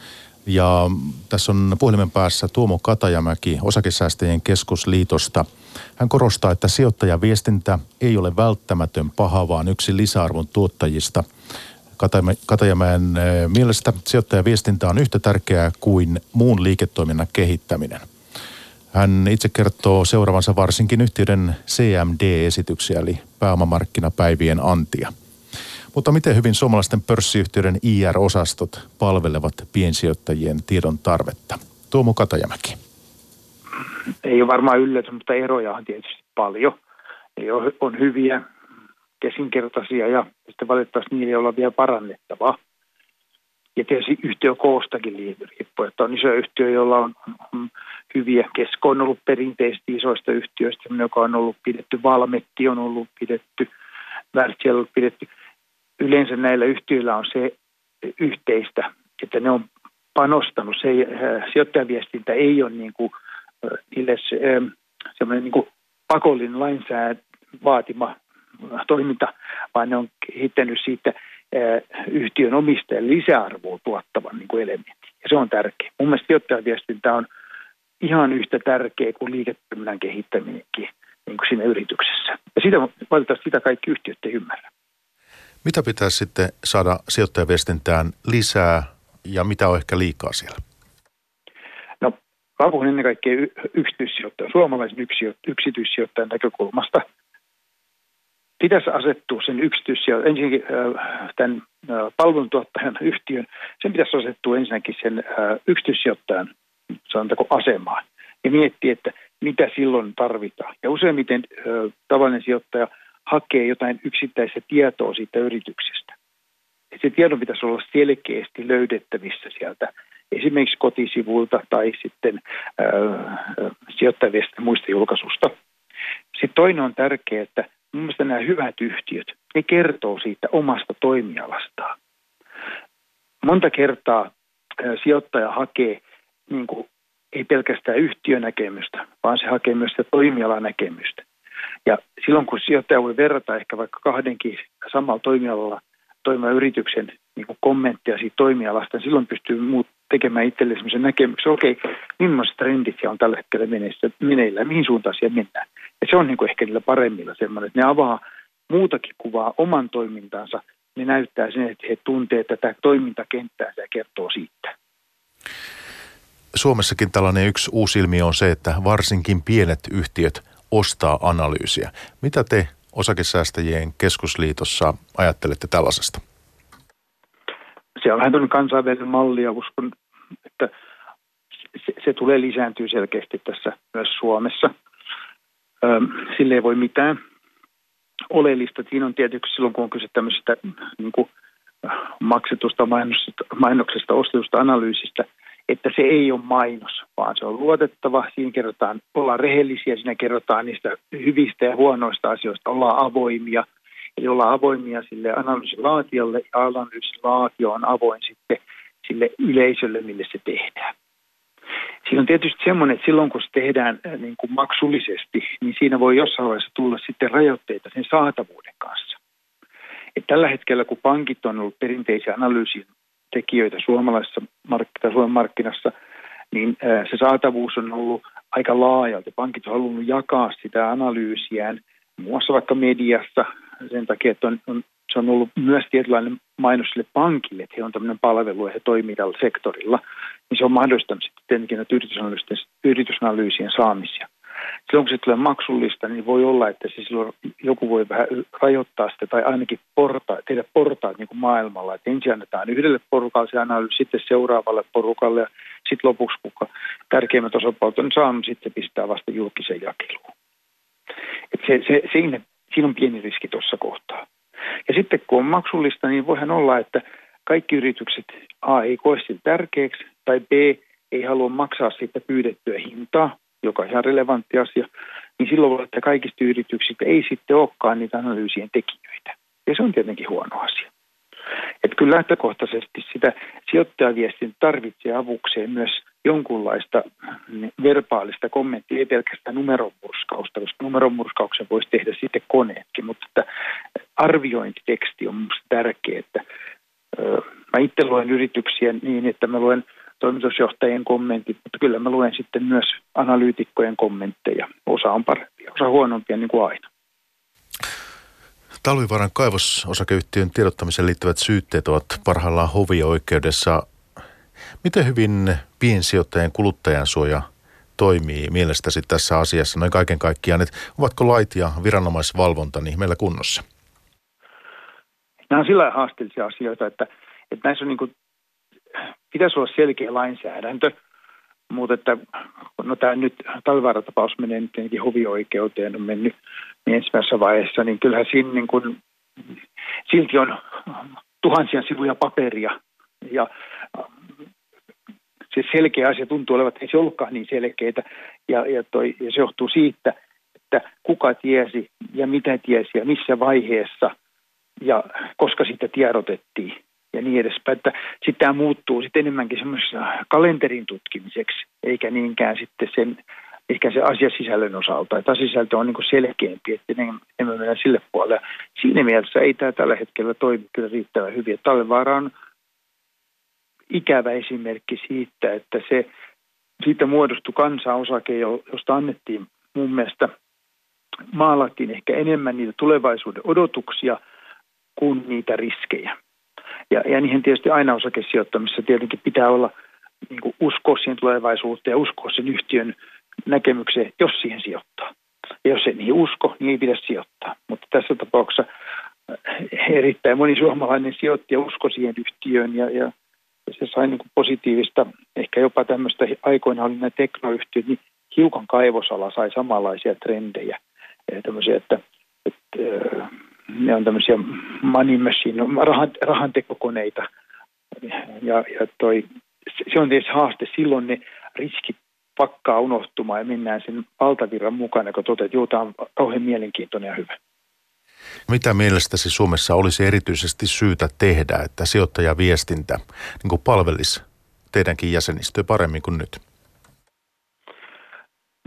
Ja tässä on puhelimen päässä Tuomo Katajamäki Osakesäästäjien keskusliitosta. Hän korostaa, että sijoittajaviestintä ei ole välttämätön paha, vaan yksi lisäarvon tuottajista. Katajamäen eh, mielestä sijoittajaviestintä on yhtä tärkeää kuin muun liiketoiminnan kehittäminen. Hän itse kertoo seuraavansa varsinkin yhtiöiden CMD-esityksiä, eli pääomamarkkinapäivien antia. Mutta miten hyvin suomalaisten pörssiyhtiöiden IR-osastot palvelevat piensijoittajien tiedon tarvetta? Tuomo Katajamäki. Ei ole varmaan yllätys, mutta eroja on tietysti paljon. Ei on hyviä, kesinkertaisia ja sitten valitettavasti niillä olla vielä parannettavaa. Ja tietysti yhtiökoostakin riippuu, että on iso yhtiö, jolla on, on hyviä. Kesko on ollut perinteisesti isoista yhtiöistä, joka on ollut pidetty, Valmetti on ollut pidetty, Wärtsilä on ollut pidetty yleensä näillä yhtiöillä on se yhteistä, että ne on panostanut. Se äh, sijoittajaviestintä ei ole niin kuin, äh, niille se, ähm, semmoinen niin kuin pakollinen lainsäädä vaatima toiminta, vaan ne on kehittänyt siitä äh, yhtiön omistajan lisäarvoa tuottavan niin kuin elementin. Ja se on tärkeä. Mun mielestä sijoittajaviestintä on ihan yhtä tärkeä kuin liiketoiminnan kehittäminenkin niin kuin siinä yrityksessä. Ja sitä, valitettavasti sitä kaikki yhtiöt ei ymmärrä. Mitä pitäisi sitten saada sijoittajaviestintään lisää ja mitä on ehkä liikaa siellä? No, mä puhun ennen kaikkea yksityissijoittajan, suomalaisen yksityissijoittajan näkökulmasta. Pitäisi asettua sen yksityissijoittajan, ensinnäkin tämän palveluntuottajan yhtiön, sen pitäisi asettua ensinnäkin sen yksityissijoittajan sanotaanko asemaan ja miettiä, että mitä silloin tarvitaan. Ja useimmiten tavallinen sijoittaja – hakee jotain yksittäistä tietoa siitä yrityksestä. Et se tiedon pitäisi olla selkeästi löydettävissä sieltä esimerkiksi kotisivuilta tai sitten äh, sijoittajista muista julkaisusta. Sitten toinen on tärkeää, että mun mielestä nämä hyvät yhtiöt, ne kertoo siitä omasta toimialastaan. Monta kertaa sijoittaja hakee niin kuin, ei pelkästään yhtiönäkemystä, vaan se hakee myös sitä toimialanäkemystä. Ja silloin kun sijoittaja voi verrata ehkä vaikka kahdenkin samalla toimialalla toimivan yrityksen niin kuin kommentteja siitä toimialasta, niin silloin pystyy muut tekemään itselle sellaisen näkemyksen, okei, okay, millaiset trendit on tällä hetkellä meneillä, mihin suuntaan siellä mennään. Ja se on niin kuin ehkä niillä paremmilla semmoinen, että ne avaa muutakin kuvaa oman toimintansa, ne näyttää sen, että he tuntevat tätä toimintakenttää ja kertoo siitä. Suomessakin tällainen yksi uusi ilmiö on se, että varsinkin pienet yhtiöt ostaa analyysiä. Mitä te osakesäästäjien keskusliitossa ajattelette tällaisesta? Se on vähän kansainvälinen malli ja uskon, että se, se tulee lisääntyä selkeästi tässä myös Suomessa. Sille ei voi mitään oleellista. Siinä on tietysti silloin, kun on kyse tämmöisestä niin kuin maksetusta mainoksesta, mainoksesta, ostetusta analyysistä, että se ei ole mainos, vaan se on luotettava. Siinä kerrotaan, ollaan rehellisiä, siinä kerrotaan niistä hyvistä ja huonoista asioista, ollaan avoimia. Eli ollaan avoimia sille analyysilaatiolle ja analyysilaatio on avoin sitten sille yleisölle, mille se tehdään. Siinä on tietysti semmoinen, että silloin kun se tehdään äh, niin kuin maksullisesti, niin siinä voi jossain vaiheessa tulla sitten rajoitteita sen saatavuuden kanssa. Et tällä hetkellä, kun pankit on ollut perinteisiä analyysin tekijöitä suomalaisessa mark- Suomen markkinassa, niin se saatavuus on ollut aika laajalti. Pankit on halunnut jakaa sitä analyysiään muun muassa vaikka mediassa sen takia, että on, on, se on ollut myös tietynlainen mainos sille pankille, että he on tämmöinen palvelu ja he toimii tällä sektorilla niin se on mahdollistanut sitten tietenkin yritysanalyysien saamisia. Silloin kun se tulee maksullista, niin voi olla, että se silloin joku voi vähän rajoittaa sitä tai ainakin porta, tehdä portaat niin kuin maailmalla. Että ensin annetaan yhdelle porukalle se analyysi, sitten seuraavalle porukalle ja sitten lopuksi, kuka tärkeimmät osapuolet on saanut, sitten pistää vasta julkiseen jakeluun. Et se, se, siinä, siinä on pieni riski tuossa kohtaa. Ja sitten kun on maksullista, niin voihan olla, että kaikki yritykset A ei koe sitä tärkeäksi tai B ei halua maksaa siitä pyydettyä hintaa, joka on ihan relevantti asia, niin silloin voi että kaikista yrityksistä ei sitten olekaan niitä analyysien tekijöitä. Ja se on tietenkin huono asia. Että kyllä lähtökohtaisesti sitä sijoittajaviestin tarvitsee avukseen myös jonkunlaista verbaalista kommenttia, ei pelkästään numeronmurskausta, koska numeronmurskauksen voisi tehdä sitten koneetkin, mutta että arviointiteksti on minusta tärkeä, että Mä itse luen yrityksiä niin, että mä luen toimitusjohtajien kommentit, mutta kyllä mä luen sitten myös analyytikkojen kommentteja. Osa on parempia, osa huonompia niin kuin aina. Talvivaaran kaivososakeyhtiön tiedottamiseen liittyvät syytteet ovat parhaillaan hovioikeudessa. Miten hyvin piensijoittajien kuluttajan suoja toimii mielestäsi tässä asiassa noin kaiken kaikkiaan? Että ovatko lait ja viranomaisvalvonta niin meillä kunnossa? Nämä on sillä haasteellisia asioita, että, että näissä on niin kuin, pitäisi olla selkeä lainsäädäntö, mutta että no tämä nyt talvivaaratapaus menee nyt tietenkin hovioikeuteen, on mennyt niin ensimmäisessä vaiheessa, niin kyllähän siinä niin kuin, silti on tuhansia sivuja paperia. Ja se selkeä asia tuntuu olevan, että ei se ollutkaan niin selkeitä ja, ja, toi, ja se johtuu siitä, että kuka tiesi ja mitä tiesi ja missä vaiheessa – ja koska siitä tiedotettiin ja niin edespäin. Että sitten tämä muuttuu sitten enemmänkin semmoisessa kalenterin tutkimiseksi, eikä niinkään sitten sen ehkä se asiasisällön osalta. Että sisältö on niin selkeämpi, että emme mennä sille puolelle. Siinä mielessä ei tämä tällä hetkellä toimi kyllä riittävän hyvin. Talvivaara on ikävä esimerkki siitä, että se, siitä muodostui kansanosake, josta annettiin mun mielestä maalattiin ehkä enemmän niitä tulevaisuuden odotuksia – kuin niitä riskejä. Ja, ja niihin tietysti aina osakesijoittamisessa tietenkin pitää olla niin kuin uskoa siihen tulevaisuuteen ja uskoa sen yhtiön näkemykseen, jos siihen sijoittaa. Ja jos ei niihin usko, niin ei pidä sijoittaa. Mutta tässä tapauksessa eh, erittäin moni suomalainen sijoittaja usko siihen yhtiöön ja, ja se sai niin kuin positiivista, ehkä jopa tämmöistä aikoina oli nämä teknoyhtiöt, niin hiukan kaivosala sai samanlaisia trendejä. Ja tämmöisiä, että, että eh, ne on tämmöisiä money machine, rahan, rahantekokoneita. Ja, ja toi, se on tietysti haaste. Silloin ne riskit pakkaa unohtumaan ja mennään sen valtavirran mukana, kun toteat, että tämä on kauhean mielenkiintoinen ja hyvä. Mitä mielestäsi Suomessa olisi erityisesti syytä tehdä, että sijoittajaviestintä niin kuin palvelisi teidänkin jäsenistöä paremmin kuin nyt?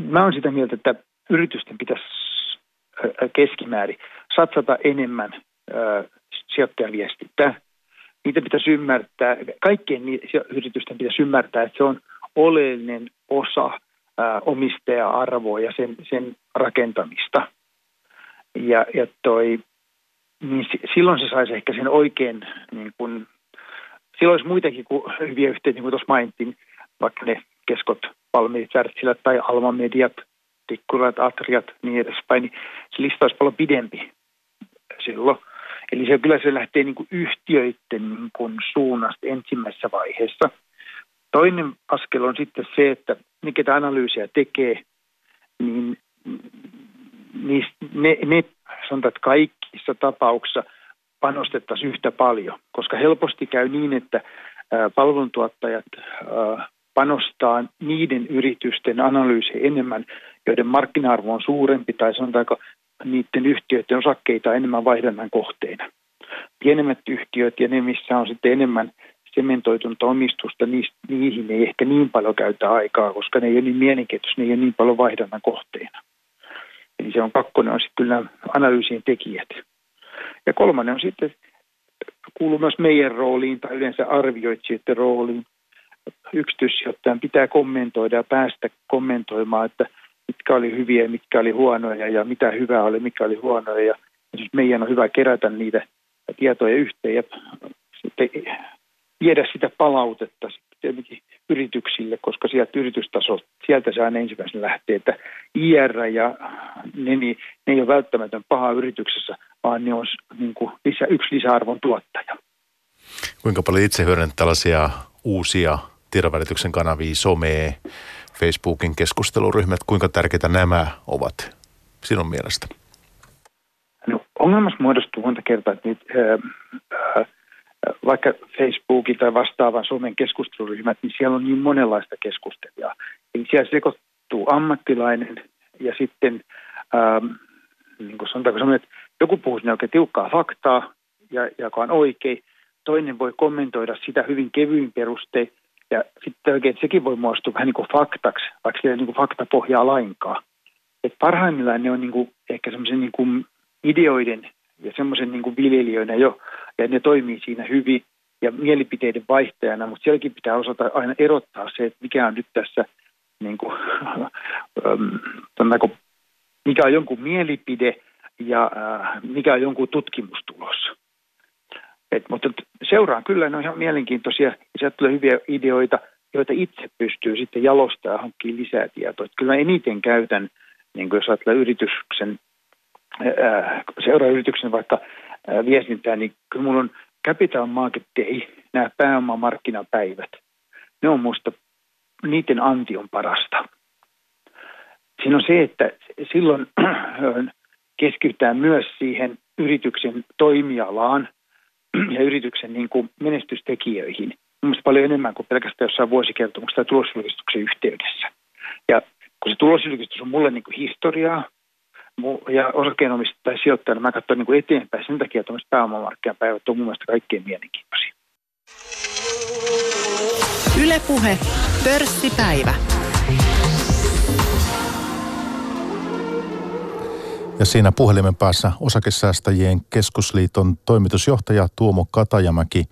Mä olen sitä mieltä, että yritysten pitäisi keskimäärin satsata enemmän sijoittajaviestintää. Niitä pitäisi ymmärtää, kaikkien yritysten pitäisi ymmärtää, että se on oleellinen osa omistaja-arvoa ja sen, sen rakentamista. Ja, ja toi, niin silloin se saisi ehkä sen oikein, niin kun, silloin olisi muitakin kuin hyviä yhteyttä, niin kuin tuossa mainittiin, vaikka ne keskot, Wärtsilät tai Alma Mediat, Tikkulat, Atriat, niin edespäin, niin se lista olisi paljon pidempi silloin. Eli se kyllä se lähtee niin kuin yhtiöiden niin kuin suunnasta ensimmäisessä vaiheessa. Toinen askel on sitten se, että ne, ketä analyysiä tekee, niin ne, ne sanotaan, että kaikissa tapauksissa panostettaisiin yhtä paljon, koska helposti käy niin, että palveluntuottajat panostaa niiden yritysten analyysiin enemmän, joiden markkina-arvo on suurempi tai sanotaanko niiden yhtiöiden osakkeita enemmän vaihdannan kohteina. Pienemmät yhtiöt ja ne, missä on sitten enemmän sementoitunta omistusta, niihin ei ehkä niin paljon käytä aikaa, koska ne ei ole niin mielenkiintoisia, ne ei ole niin paljon vaihdannan kohteina. Eli se on kakkonen on sitten kyllä analyysien tekijät. Ja kolmannen on sitten, kuuluu myös meidän rooliin tai yleensä arvioitsijoiden rooliin. Yksityissijoittajan pitää kommentoida ja päästä kommentoimaan, että mitkä oli hyviä ja mitkä oli huonoja ja mitä hyvää oli, mikä oli huonoja. Ja siis meidän on hyvä kerätä niitä tietoja yhteen ja viedä sitä palautetta sitten yrityksille, koska sieltä yritystasolta, sieltä se aina ensimmäisenä lähtee, että IR ja ne, niin, ne ei ole välttämätön paha yrityksessä, vaan ne on niin kuin lisä, yksi lisäarvon tuottaja. Kuinka paljon itse hyödynnät tällaisia uusia tiedonvälityksen kanavia, somea, Facebookin keskusteluryhmät, kuinka tärkeitä nämä ovat sinun mielestä? No, ongelmassa muodostuu monta kertaa, että niitä, ää, vaikka Facebookin tai vastaavan Suomen keskusteluryhmät, niin siellä on niin monenlaista keskustelua. Eli siellä sekoittuu ammattilainen ja sitten, ähm, niin kuin sanotaanko että joku puhuu sinne oikein tiukkaa faktaa, ja, joka on oikein. Toinen voi kommentoida sitä hyvin kevyin perustein, ja sitten oikein sekin voi muodostua vähän niin kuin faktaksi, vaikka siellä ei niin faktapohjaa lainkaan. Et parhaimmillaan ne on niin kuin ehkä semmoisen niin kuin ideoiden ja semmoisen niin kuin viljelijöinä jo, ja ne toimii siinä hyvin ja mielipiteiden vaihtajana, mutta sielläkin pitää osata aina erottaa se, että mikä on nyt tässä, niin kuin, mikä on jonkun mielipide ja äh, mikä on jonkun tutkimustulos. Et, mutta seuraan kyllä, ne on ihan mielenkiintoisia ja sieltä tulee hyviä ideoita, joita itse pystyy sitten jalostamaan ja hankkimaan lisää tietoa. Et kyllä eniten käytän, niin kuin jos ajatellaan yrityksen seurayrityksen vaikka viestintää, niin kyllä mulla on Capital Market Day, nämä pääomamarkkinapäivät. Ne on minusta, niiden anti on parasta. Siinä on se, että silloin keskitytään myös siihen yrityksen toimialaan ja yrityksen niin kuin menestystekijöihin. Mielestäni paljon enemmän kuin pelkästään jossain vuosikertomuksessa tai tulosjulkistuksen yhteydessä. Ja kun se tulosjulkistus on mulle niin kuin historiaa, ja osakkeenomistajat tai sijoittajana mä katson niin kuin eteenpäin. Sen takia tämmöiset pääomamarkkinapäivät on mun mielestä kaikkein mielenkiintoisia. Ylepuhe pörssipäivä. Ja siinä puhelimen päässä osakesäästäjien keskusliiton toimitusjohtaja Tuomo Katajamäki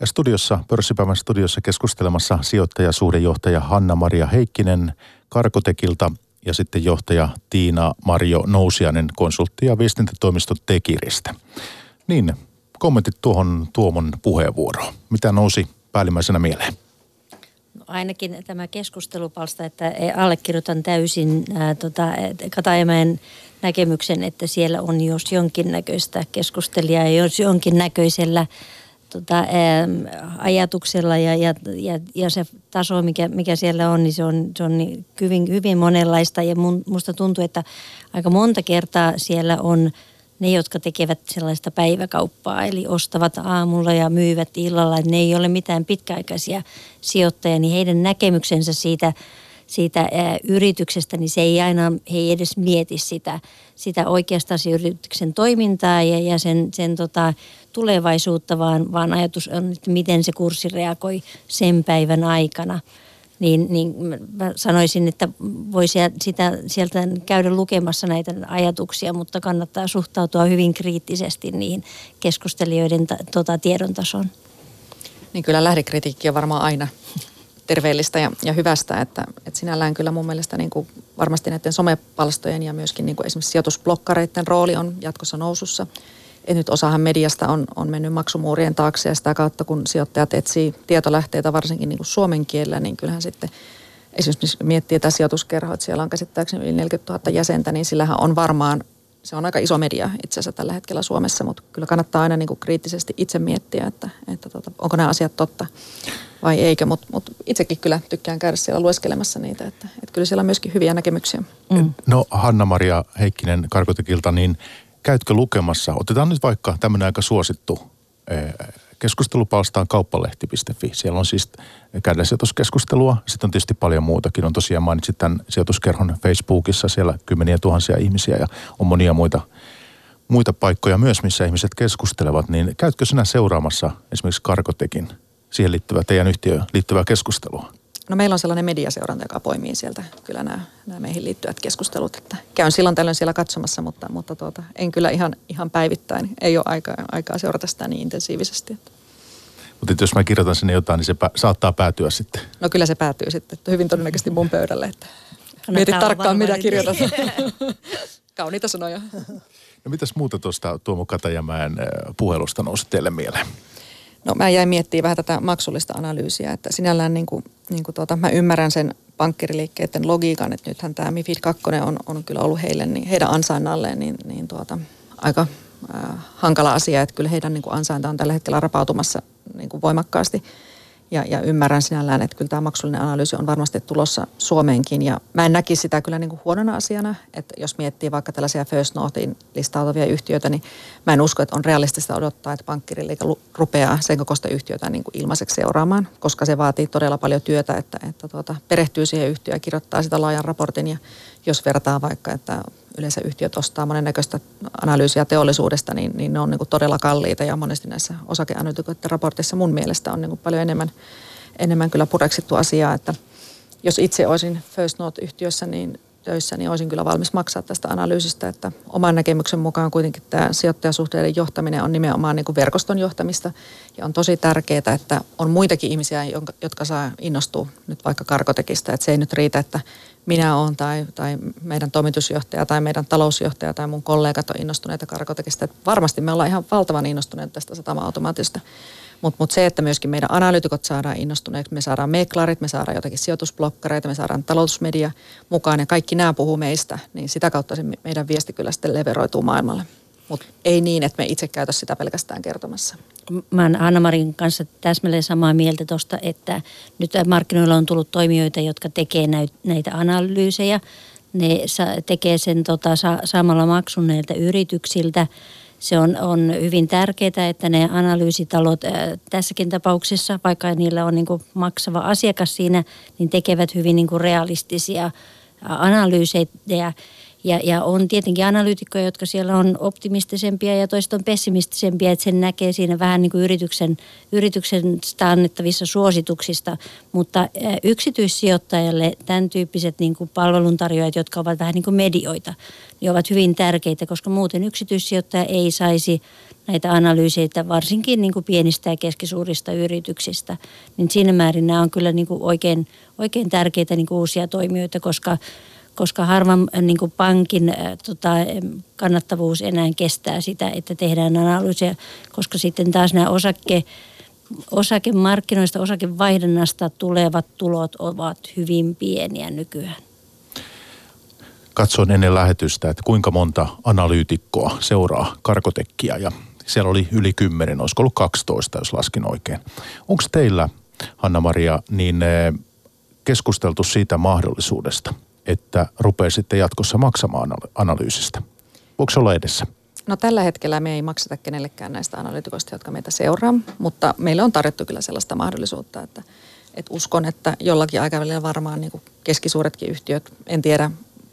ja studiossa, pörssipäivän studiossa keskustelemassa sijoittajasuhdejohtaja Hanna-Maria Heikkinen Karkotekilta ja sitten johtaja Tiina Marjo Nousianen konsultti- ja viestintätoimisto Tekiristä. Niin, kommentit tuohon Tuomon puheenvuoroon. Mitä nousi päällimmäisenä mieleen? Ainakin tämä keskustelupalsta, että allekirjoitan täysin ää, tota, Katajamäen näkemyksen, että siellä on jos jonkinnäköistä keskustelijaa ja jos jonkinnäköisellä tota, ajatuksella ja, ja, ja, ja se taso, mikä, mikä siellä on, niin se on, se on niin hyvin, hyvin monenlaista. Ja mun, musta tuntuu, että aika monta kertaa siellä on ne, jotka tekevät sellaista päiväkauppaa, eli ostavat aamulla ja myyvät illalla, ne ei ole mitään pitkäaikaisia sijoittajia, niin heidän näkemyksensä siitä siitä ää, yrityksestä, niin se ei aina, he ei edes mieti sitä, sitä oikeastaan yrityksen toimintaa ja, ja sen, sen tota, tulevaisuutta, vaan, vaan ajatus on, että miten se kurssi reagoi sen päivän aikana niin, niin mä sanoisin, että voisi sitä, sieltä käydä lukemassa näitä ajatuksia, mutta kannattaa suhtautua hyvin kriittisesti niihin keskustelijoiden ta, tota, tiedon tasoon. Niin kyllä lähdekritiikki on varmaan aina terveellistä ja, ja hyvästä, että, että sinällään kyllä mun mielestä niin kuin varmasti näiden somepalstojen ja myöskin niin kuin esimerkiksi sijoitusblokkareiden rooli on jatkossa nousussa – et nyt osahan mediasta on, on mennyt maksumuurien taakse ja sitä kautta kun sijoittajat etsii tietolähteitä varsinkin niin kuin suomen kielellä, niin kyllähän sitten esimerkiksi miettii että sijoituskerho, että siellä on käsittääkseni yli 40 000 jäsentä, niin sillähän on varmaan, se on aika iso media itse asiassa tällä hetkellä Suomessa, mutta kyllä kannattaa aina niin kuin kriittisesti itse miettiä, että, että tota, onko nämä asiat totta vai eikö, mutta mut itsekin kyllä tykkään käydä siellä lueskelemassa niitä, että, että kyllä siellä on myöskin hyviä näkemyksiä. Mm. No Hanna-Maria Heikkinen Karkotekilta, niin käytkö lukemassa, otetaan nyt vaikka tämmöinen aika suosittu eh, keskustelupalsta on kauppalehti.fi. Siellä on siis käydään sijoituskeskustelua. Sitten on tietysti paljon muutakin. On tosiaan mainitsit tämän sijoituskerhon Facebookissa. Siellä kymmeniä tuhansia ihmisiä ja on monia muita, muita paikkoja myös, missä ihmiset keskustelevat. Niin käytkö sinä seuraamassa esimerkiksi Karkotekin siihen liittyvää, teidän yhtiöön liittyvää keskustelua? No meillä on sellainen mediaseuranta, joka poimii sieltä kyllä nämä, nämä meihin liittyvät keskustelut. Että käyn silloin tällöin siellä katsomassa, mutta, mutta tuota, en kyllä ihan, ihan päivittäin. Ei ole aikaa, aikaa seurata sitä niin intensiivisesti. Mutta jos mä kirjoitan sinne jotain, niin se pä- saattaa päätyä sitten. No kyllä se päätyy sitten, että hyvin todennäköisesti mun pöydälle. Että mietit tarkkaan, mitä kirjoitat. Kauniita sanoja. No mitäs muuta tuosta Tuomo Katajamäen puhelusta nousi teille mieleen? No mä jäin miettimään vähän tätä maksullista analyysiä, että sinällään niin kuin, niin kuin tuota, mä ymmärrän sen pankkiriliikkeiden logiikan, että nythän tämä MIFID 2 on, on kyllä ollut heille, niin heidän ansainnalleen niin, niin tuota, aika äh, hankala asia, että kyllä heidän niin kuin ansainta on tällä hetkellä rapautumassa niin kuin voimakkaasti – ja, ja ymmärrän sinällään, että kyllä tämä maksullinen analyysi on varmasti tulossa Suomeenkin. Ja mä en näkisi sitä kyllä niin kuin huonona asiana, että jos miettii vaikka tällaisia First Northin listautuvia yhtiöitä, niin mä en usko, että on realistista odottaa, että pankkiriliike rupeaa sen kokoista yhtiötä niin kuin ilmaiseksi seuraamaan, koska se vaatii todella paljon työtä, että, että tuota, perehtyy siihen yhtiöön ja kirjoittaa sitä laajan raportin. Ja jos vertaa vaikka, että yleensä yhtiöt ostaa monennäköistä analyysiä teollisuudesta, niin, niin ne on niin kuin todella kalliita ja monesti näissä osakeanalytikoiden raportissa mun mielestä on niin kuin paljon enemmän, enemmän kyllä pureksittu asiaa, että jos itse olisin First Note-yhtiössä niin töissä, niin olisin kyllä valmis maksaa tästä analyysistä, että oman näkemyksen mukaan kuitenkin tämä sijoittajasuhteiden johtaminen on nimenomaan niin kuin verkoston johtamista. Ja on tosi tärkeää, että on muitakin ihmisiä, jotka saa innostua nyt vaikka karkotekista, että se ei nyt riitä, että minä olen tai, tai meidän toimitusjohtaja tai meidän talousjohtaja tai mun kollegat on innostuneita karkotekista. Että varmasti me ollaan ihan valtavan innostuneita tästä satama-automaatista. Mutta mut se, että myöskin meidän analyytikot saadaan innostuneeksi, me saadaan meklarit, me saadaan jotakin sijoitusblokkareita, me saadaan talousmedia mukaan ja kaikki nämä puhuu meistä, niin sitä kautta se meidän viesti kyllä sitten leveroituu maailmalle. Mutta ei niin, että me itse käytä sitä pelkästään kertomassa. Mä olen Anna-Marin kanssa täsmälleen samaa mieltä tuosta, että nyt markkinoilla on tullut toimijoita, jotka tekee näitä analyysejä. Ne tekee sen tota, saamalla maksun näiltä yrityksiltä. Se on, on hyvin tärkeää, että ne analyysitalot ää, tässäkin tapauksessa, vaikka niillä on niin maksava asiakas siinä, niin tekevät hyvin niin realistisia analyysejä ja, ja on tietenkin analyytikkoja, jotka siellä on optimistisempia ja toiset on pessimistisempia, että sen näkee siinä vähän niin kuin yrityksen, yrityksen annettavissa suosituksista. Mutta yksityissijoittajalle tämän tyyppiset niin kuin palveluntarjoajat, jotka ovat vähän niin kuin medioita, niin ovat hyvin tärkeitä, koska muuten yksityissijoittaja ei saisi näitä analyyseitä, varsinkin niin kuin pienistä ja keskisuurista yrityksistä. Niin siinä määrin nämä on kyllä niin kuin oikein, oikein tärkeitä niin kuin uusia toimijoita, koska koska harvan äh, niin kuin pankin äh, tota, kannattavuus enää kestää sitä, että tehdään analyysiä, koska sitten taas nämä osakke, osakemarkkinoista, osakevaihdannasta tulevat tulot ovat hyvin pieniä nykyään. Katsoin ennen lähetystä, että kuinka monta analyytikkoa seuraa karkotekkia ja siellä oli yli 10, olisiko ollut 12, jos laskin oikein. Onko teillä, Hanna-Maria, niin äh, keskusteltu siitä mahdollisuudesta – että rupeaa sitten jatkossa maksamaan analyysistä? Voiko se olla edessä? No tällä hetkellä me ei makseta kenellekään näistä analytikoista, jotka meitä seuraa, mutta meille on tarjottu kyllä sellaista mahdollisuutta, että, Et uskon, että jollakin aikavälillä varmaan niin keskisuuretkin yhtiöt, en tiedä,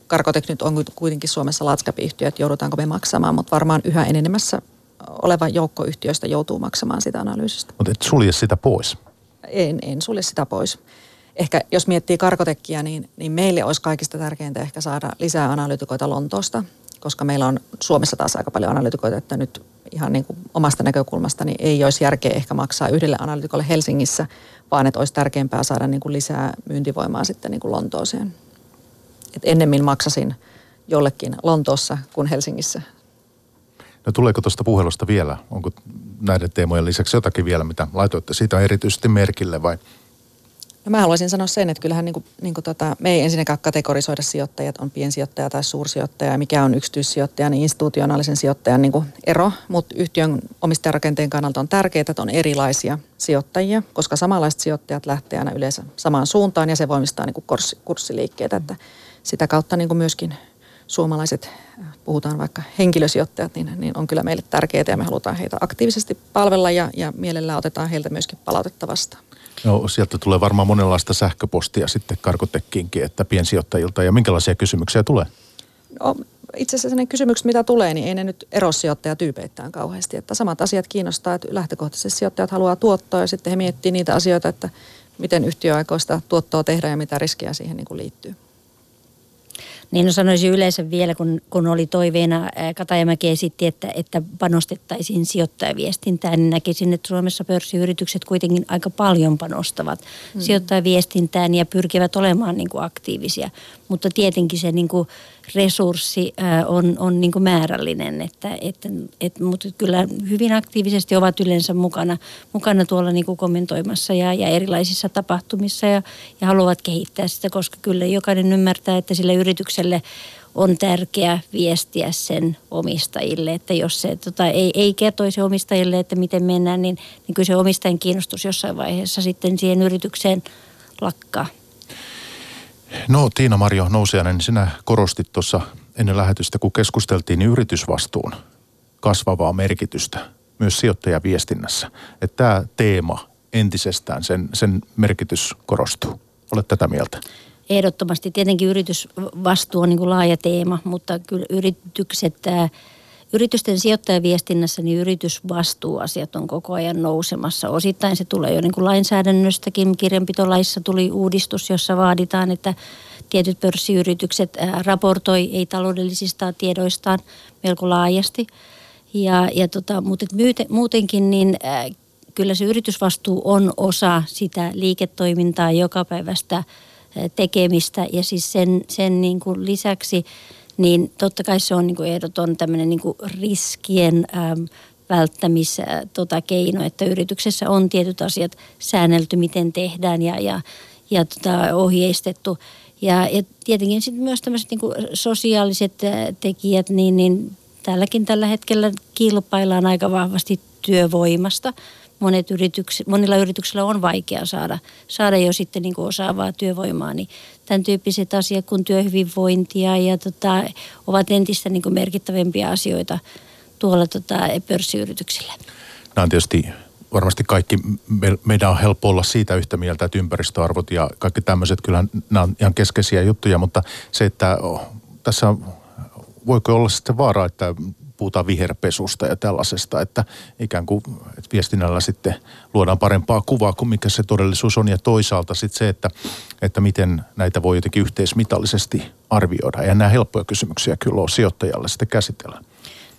Karkotek nyt on kuitenkin Suomessa että joudutaanko me maksamaan, mutta varmaan yhä enenemässä oleva joukko yhtiöistä joutuu maksamaan sitä analyysistä. Mutta et sulje sitä pois? En, en sulje sitä pois. Ehkä jos miettii karkotekkiä, niin, niin meille olisi kaikista tärkeintä ehkä saada lisää analytikoita Lontoosta, koska meillä on Suomessa taas aika paljon analytikoita, että nyt ihan niin kuin omasta näkökulmasta niin ei olisi järkeä ehkä maksaa yhdelle analytikolle Helsingissä, vaan että olisi tärkeämpää saada niin kuin lisää myyntivoimaa sitten niin kuin Lontooseen. Et ennemmin maksasin jollekin Lontoossa kuin Helsingissä. No tuleeko tuosta puhelusta vielä? Onko näiden teemojen lisäksi jotakin vielä, mitä laitoitte siitä erityisesti merkille vai – No mä haluaisin sanoa sen, että kyllähän niin kuin, niin kuin tota, me ei ensinnäkään kategorisoida sijoittajat, on piensijoittaja tai suursijoittaja ja mikä on yksityissijoittaja, niin institutionaalisen sijoittajan niin kuin ero. Mutta yhtiön omistajarakenteen kannalta on tärkeää, että on erilaisia sijoittajia, koska samanlaiset sijoittajat lähtee aina yleensä samaan suuntaan ja se voimistaa niin kuin kurssi, kurssiliikkeitä. Että sitä kautta niin kuin myöskin suomalaiset, puhutaan vaikka henkilösijoittajat, niin, niin on kyllä meille tärkeitä ja me halutaan heitä aktiivisesti palvella ja, ja mielellään otetaan heiltä myöskin palautetta vastaan. No sieltä tulee varmaan monenlaista sähköpostia sitten karkotekkiinkin, että piensijoittajilta. Ja minkälaisia kysymyksiä tulee? No, itse asiassa ne kysymykset, mitä tulee, niin ei ne nyt ero sijoittajatyypeittäin kauheasti. Että samat asiat kiinnostaa, että lähtökohtaisesti sijoittajat haluaa tuottoa ja sitten he miettii niitä asioita, että miten yhtiö tuottoa tehdä ja mitä riskejä siihen niin kuin liittyy. Niin no sanoisin yleensä vielä, kun, kun oli toiveena, Katajamäki esitti, että, että panostettaisiin sijoittajaviestintään, niin näkisin, että Suomessa pörssiyritykset kuitenkin aika paljon panostavat mm. sijoittajaviestintään ja pyrkivät olemaan niin kuin aktiivisia. Mutta tietenkin se niin kuin resurssi on, on niin määrällinen, että, että, että, mutta kyllä hyvin aktiivisesti ovat yleensä mukana, mukana tuolla niin kuin kommentoimassa ja, ja erilaisissa tapahtumissa ja, ja haluavat kehittää sitä, koska kyllä jokainen ymmärtää, että sille yritykselle on tärkeää viestiä sen omistajille, että jos se tota, ei, ei kertoisi omistajille, että miten mennään, niin, niin kyllä se omistajan kiinnostus jossain vaiheessa sitten siihen yritykseen lakkaa. No Tiina Marjo Nousiainen, sinä korostit tuossa ennen lähetystä, kun keskusteltiin, niin yritysvastuun kasvavaa merkitystä myös sijoittajaviestinnässä. Että tämä teema entisestään, sen, sen merkitys korostuu. Olet tätä mieltä? Ehdottomasti. Tietenkin yritysvastuu on niin kuin laaja teema, mutta kyllä yritykset, yritysten sijoittajaviestinnässä niin yritysvastuuasiat on koko ajan nousemassa. Osittain se tulee jo niin kuin lainsäädännöstäkin. Kirjanpitolaissa tuli uudistus, jossa vaaditaan, että tietyt pörssiyritykset raportoi ei-taloudellisista tiedoistaan melko laajasti. Ja, ja tota, mutta muutenkin niin kyllä se yritysvastuu on osa sitä liiketoimintaa jokapäiväistä tekemistä ja siis sen, sen niin kuin lisäksi niin totta kai se on niin kuin ehdoton tämmöinen niin kuin riskien äm, välttämis tota, keino, että yrityksessä on tietyt asiat säännelty, miten tehdään ja, ja, ja tota, ohjeistettu. Ja, ja tietenkin sitten myös tämmöiset niin sosiaaliset tekijät, niin, niin tälläkin tällä hetkellä kilpaillaan aika vahvasti työvoimasta – monet yritykset, monilla yrityksillä on vaikea saada, saada jo sitten niin kuin osaavaa työvoimaa, niin tämän tyyppiset asiat kuin työhyvinvointia ja tota, ovat entistä niin kuin merkittävämpiä asioita tuolla tota, pörssiyrityksillä. Nämä on tietysti varmasti kaikki, me, meidän on helppo olla siitä yhtä mieltä, että ympäristöarvot ja kaikki tämmöiset, kyllä nämä on ihan keskeisiä juttuja, mutta se, että oh, tässä voiko olla sitten vaara, että puhutaan viherpesusta ja tällaisesta, että ikään kuin että viestinnällä sitten luodaan parempaa kuvaa kuin mikä se todellisuus on. Ja toisaalta sitten se, että, että miten näitä voi jotenkin yhteismitallisesti arvioida. Ja nämä helppoja kysymyksiä kyllä on sijoittajalle sitten käsitellä.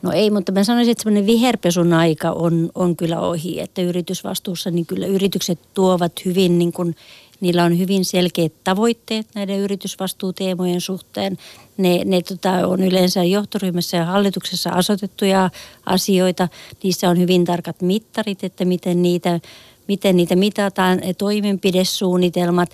No ei, mutta mä sanoisin, että semmoinen viherpesun aika on, on kyllä ohi, että yritysvastuussa niin kyllä yritykset tuovat hyvin niin kuin Niillä on hyvin selkeät tavoitteet näiden yritysvastuuteemojen suhteen. Ne, ne tota, on yleensä johtoryhmässä ja hallituksessa asetettuja asioita. Niissä on hyvin tarkat mittarit, että miten niitä, miten niitä mitataan, toimenpidesuunnitelmat.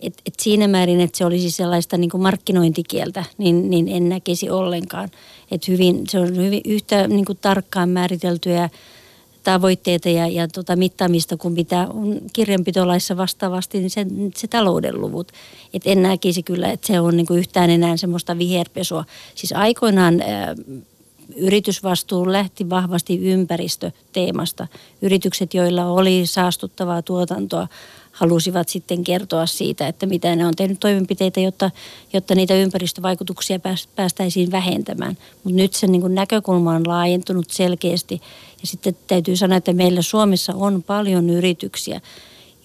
Et, et siinä määrin, että se olisi sellaista niin kuin markkinointikieltä, niin, niin en näkisi ollenkaan. Et hyvin, se on hyvin yhtä niin kuin tarkkaan määriteltyjä tavoitteita ja, ja tota mittaamista kuin mitä on kirjanpitolaissa vastaavasti, niin se, se talouden luvut. Et en näkisi kyllä, että se on niin kuin yhtään enää semmoista viherpesua. Siis aikoinaan yritysvastuu lähti vahvasti ympäristöteemasta. Yritykset, joilla oli saastuttavaa tuotantoa, halusivat sitten kertoa siitä, että mitä ne on tehnyt toimenpiteitä, jotta, jotta niitä ympäristövaikutuksia päästäisiin vähentämään. Mutta nyt se niin näkökulma on laajentunut selkeästi. Ja sitten täytyy sanoa, että meillä Suomessa on paljon yrityksiä,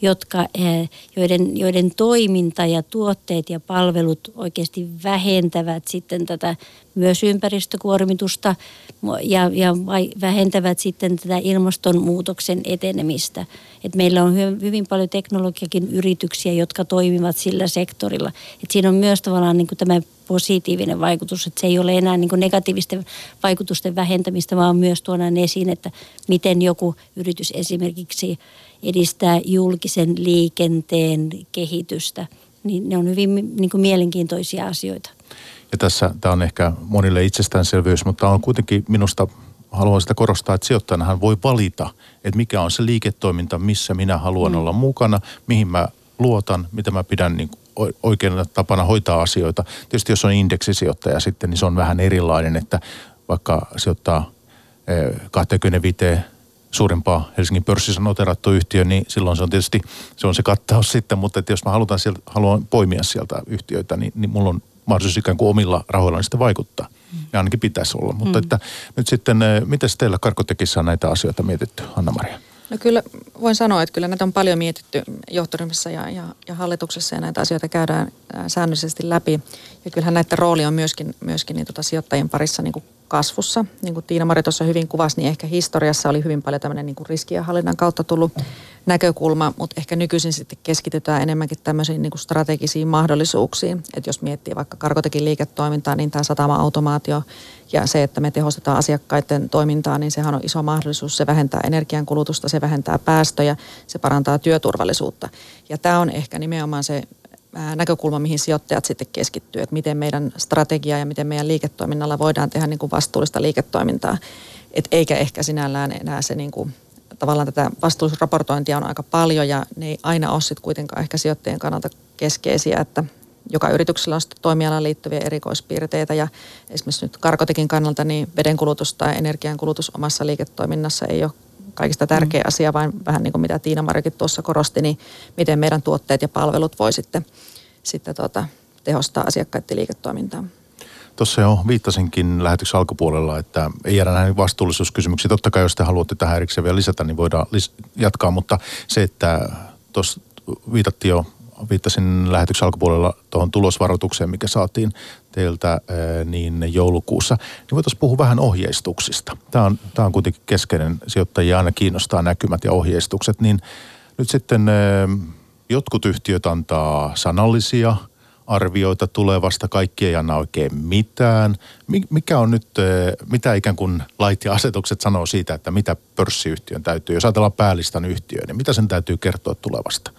jotka, eh, joiden, joiden toiminta ja tuotteet ja palvelut oikeasti vähentävät sitten tätä myös ympäristökuormitusta ja, ja vähentävät sitten tätä ilmastonmuutoksen etenemistä. Et meillä on hyvin paljon teknologiakin yrityksiä, jotka toimivat sillä sektorilla. Et siinä on myös tavallaan niin kuin tämä positiivinen vaikutus, että se ei ole enää niin kuin negatiivisten vaikutusten vähentämistä, vaan myös tuodaan esiin, että miten joku yritys esimerkiksi edistää julkisen liikenteen kehitystä. Niin ne on hyvin niin kuin mielenkiintoisia asioita. Ja tässä tämä on ehkä monille itsestäänselvyys, mutta on kuitenkin minusta, haluan sitä korostaa, että sijoittajanahan voi valita, että mikä on se liiketoiminta, missä minä haluan mm. olla mukana, mihin mä luotan, mitä mä pidän niin oikeana tapana hoitaa asioita. Tietysti jos on indeksisijoittaja sitten, niin se on vähän erilainen, että vaikka sijoittaa 25 eh, suurempaa Helsingin pörssissä noterattu yhtiö, niin silloin se on tietysti se, on se kattaus sitten, mutta että jos mä halutaan sieltä, haluan poimia sieltä yhtiöitä, niin, niin mulla on mahdollisuus ikään kuin omilla rahoillani sitten vaikuttaa. Ja ainakin pitäisi olla. Mutta mm. että nyt sitten, eh, miten teillä Karkotekissä on näitä asioita mietitty, Anna-Maria? No kyllä voin sanoa, että kyllä näitä on paljon mietitty johtoryhmässä ja, ja, ja hallituksessa ja näitä asioita käydään säännöllisesti läpi. Ja kyllähän näiden rooli on myöskin, myöskin niin tota sijoittajien parissa niin kuin kasvussa. Niin kuin Tiina-Mari tuossa hyvin kuvasi, niin ehkä historiassa oli hyvin paljon tämmöinen niin riskienhallinnan kautta tullut näkökulma, mutta ehkä nykyisin sitten keskitytään enemmänkin tämmöisiin niin kuin strategisiin mahdollisuuksiin. Että jos miettii vaikka karkotekin liiketoimintaa, niin tämä satama-automaatio ja se, että me tehostetaan asiakkaiden toimintaa, niin sehän on iso mahdollisuus. Se vähentää energiankulutusta, se vähentää päästöjä, se parantaa työturvallisuutta. Ja tämä on ehkä nimenomaan se näkökulma, mihin sijoittajat sitten keskittyy, että miten meidän strategia ja miten meidän liiketoiminnalla voidaan tehdä niin kuin vastuullista liiketoimintaa, Et eikä ehkä sinällään enää se niin kuin, tavallaan tätä vastuullisuusraportointia on aika paljon ja ne ei aina ole sitten kuitenkaan ehkä sijoittajien kannalta keskeisiä, että joka yrityksellä on sitten toimialaan liittyviä erikoispiirteitä ja esimerkiksi nyt karkotekin kannalta niin vedenkulutus tai energiankulutus omassa liiketoiminnassa ei ole kaikista tärkeä mm. asia, vaan vähän niin kuin mitä Tiina Marikin tuossa korosti, niin miten meidän tuotteet ja palvelut voi sitten, sitten tuota, tehostaa asiakkaiden liiketoimintaa. Tuossa jo viittasinkin lähetyksen alkupuolella, että ei jäädä näihin vastuullisuuskysymyksiin. Totta kai jos te haluatte tähän erikseen vielä lisätä, niin voidaan lis- jatkaa, mutta se, että tuossa viitattiin jo viittasin lähetyksen alkupuolella tuohon tulosvaroitukseen, mikä saatiin teiltä niin joulukuussa, niin voitaisiin puhua vähän ohjeistuksista. Tämä on, tämä on kuitenkin keskeinen, sijoittajia aina kiinnostaa näkymät ja ohjeistukset, niin nyt sitten jotkut yhtiöt antaa sanallisia arvioita tulevasta, kaikki ei anna oikein mitään. Mikä on nyt, mitä ikään kuin lait ja asetukset sanoo siitä, että mitä pörssiyhtiön täytyy, jos ajatellaan päälistan yhtiöön, niin mitä sen täytyy kertoa tulevasta?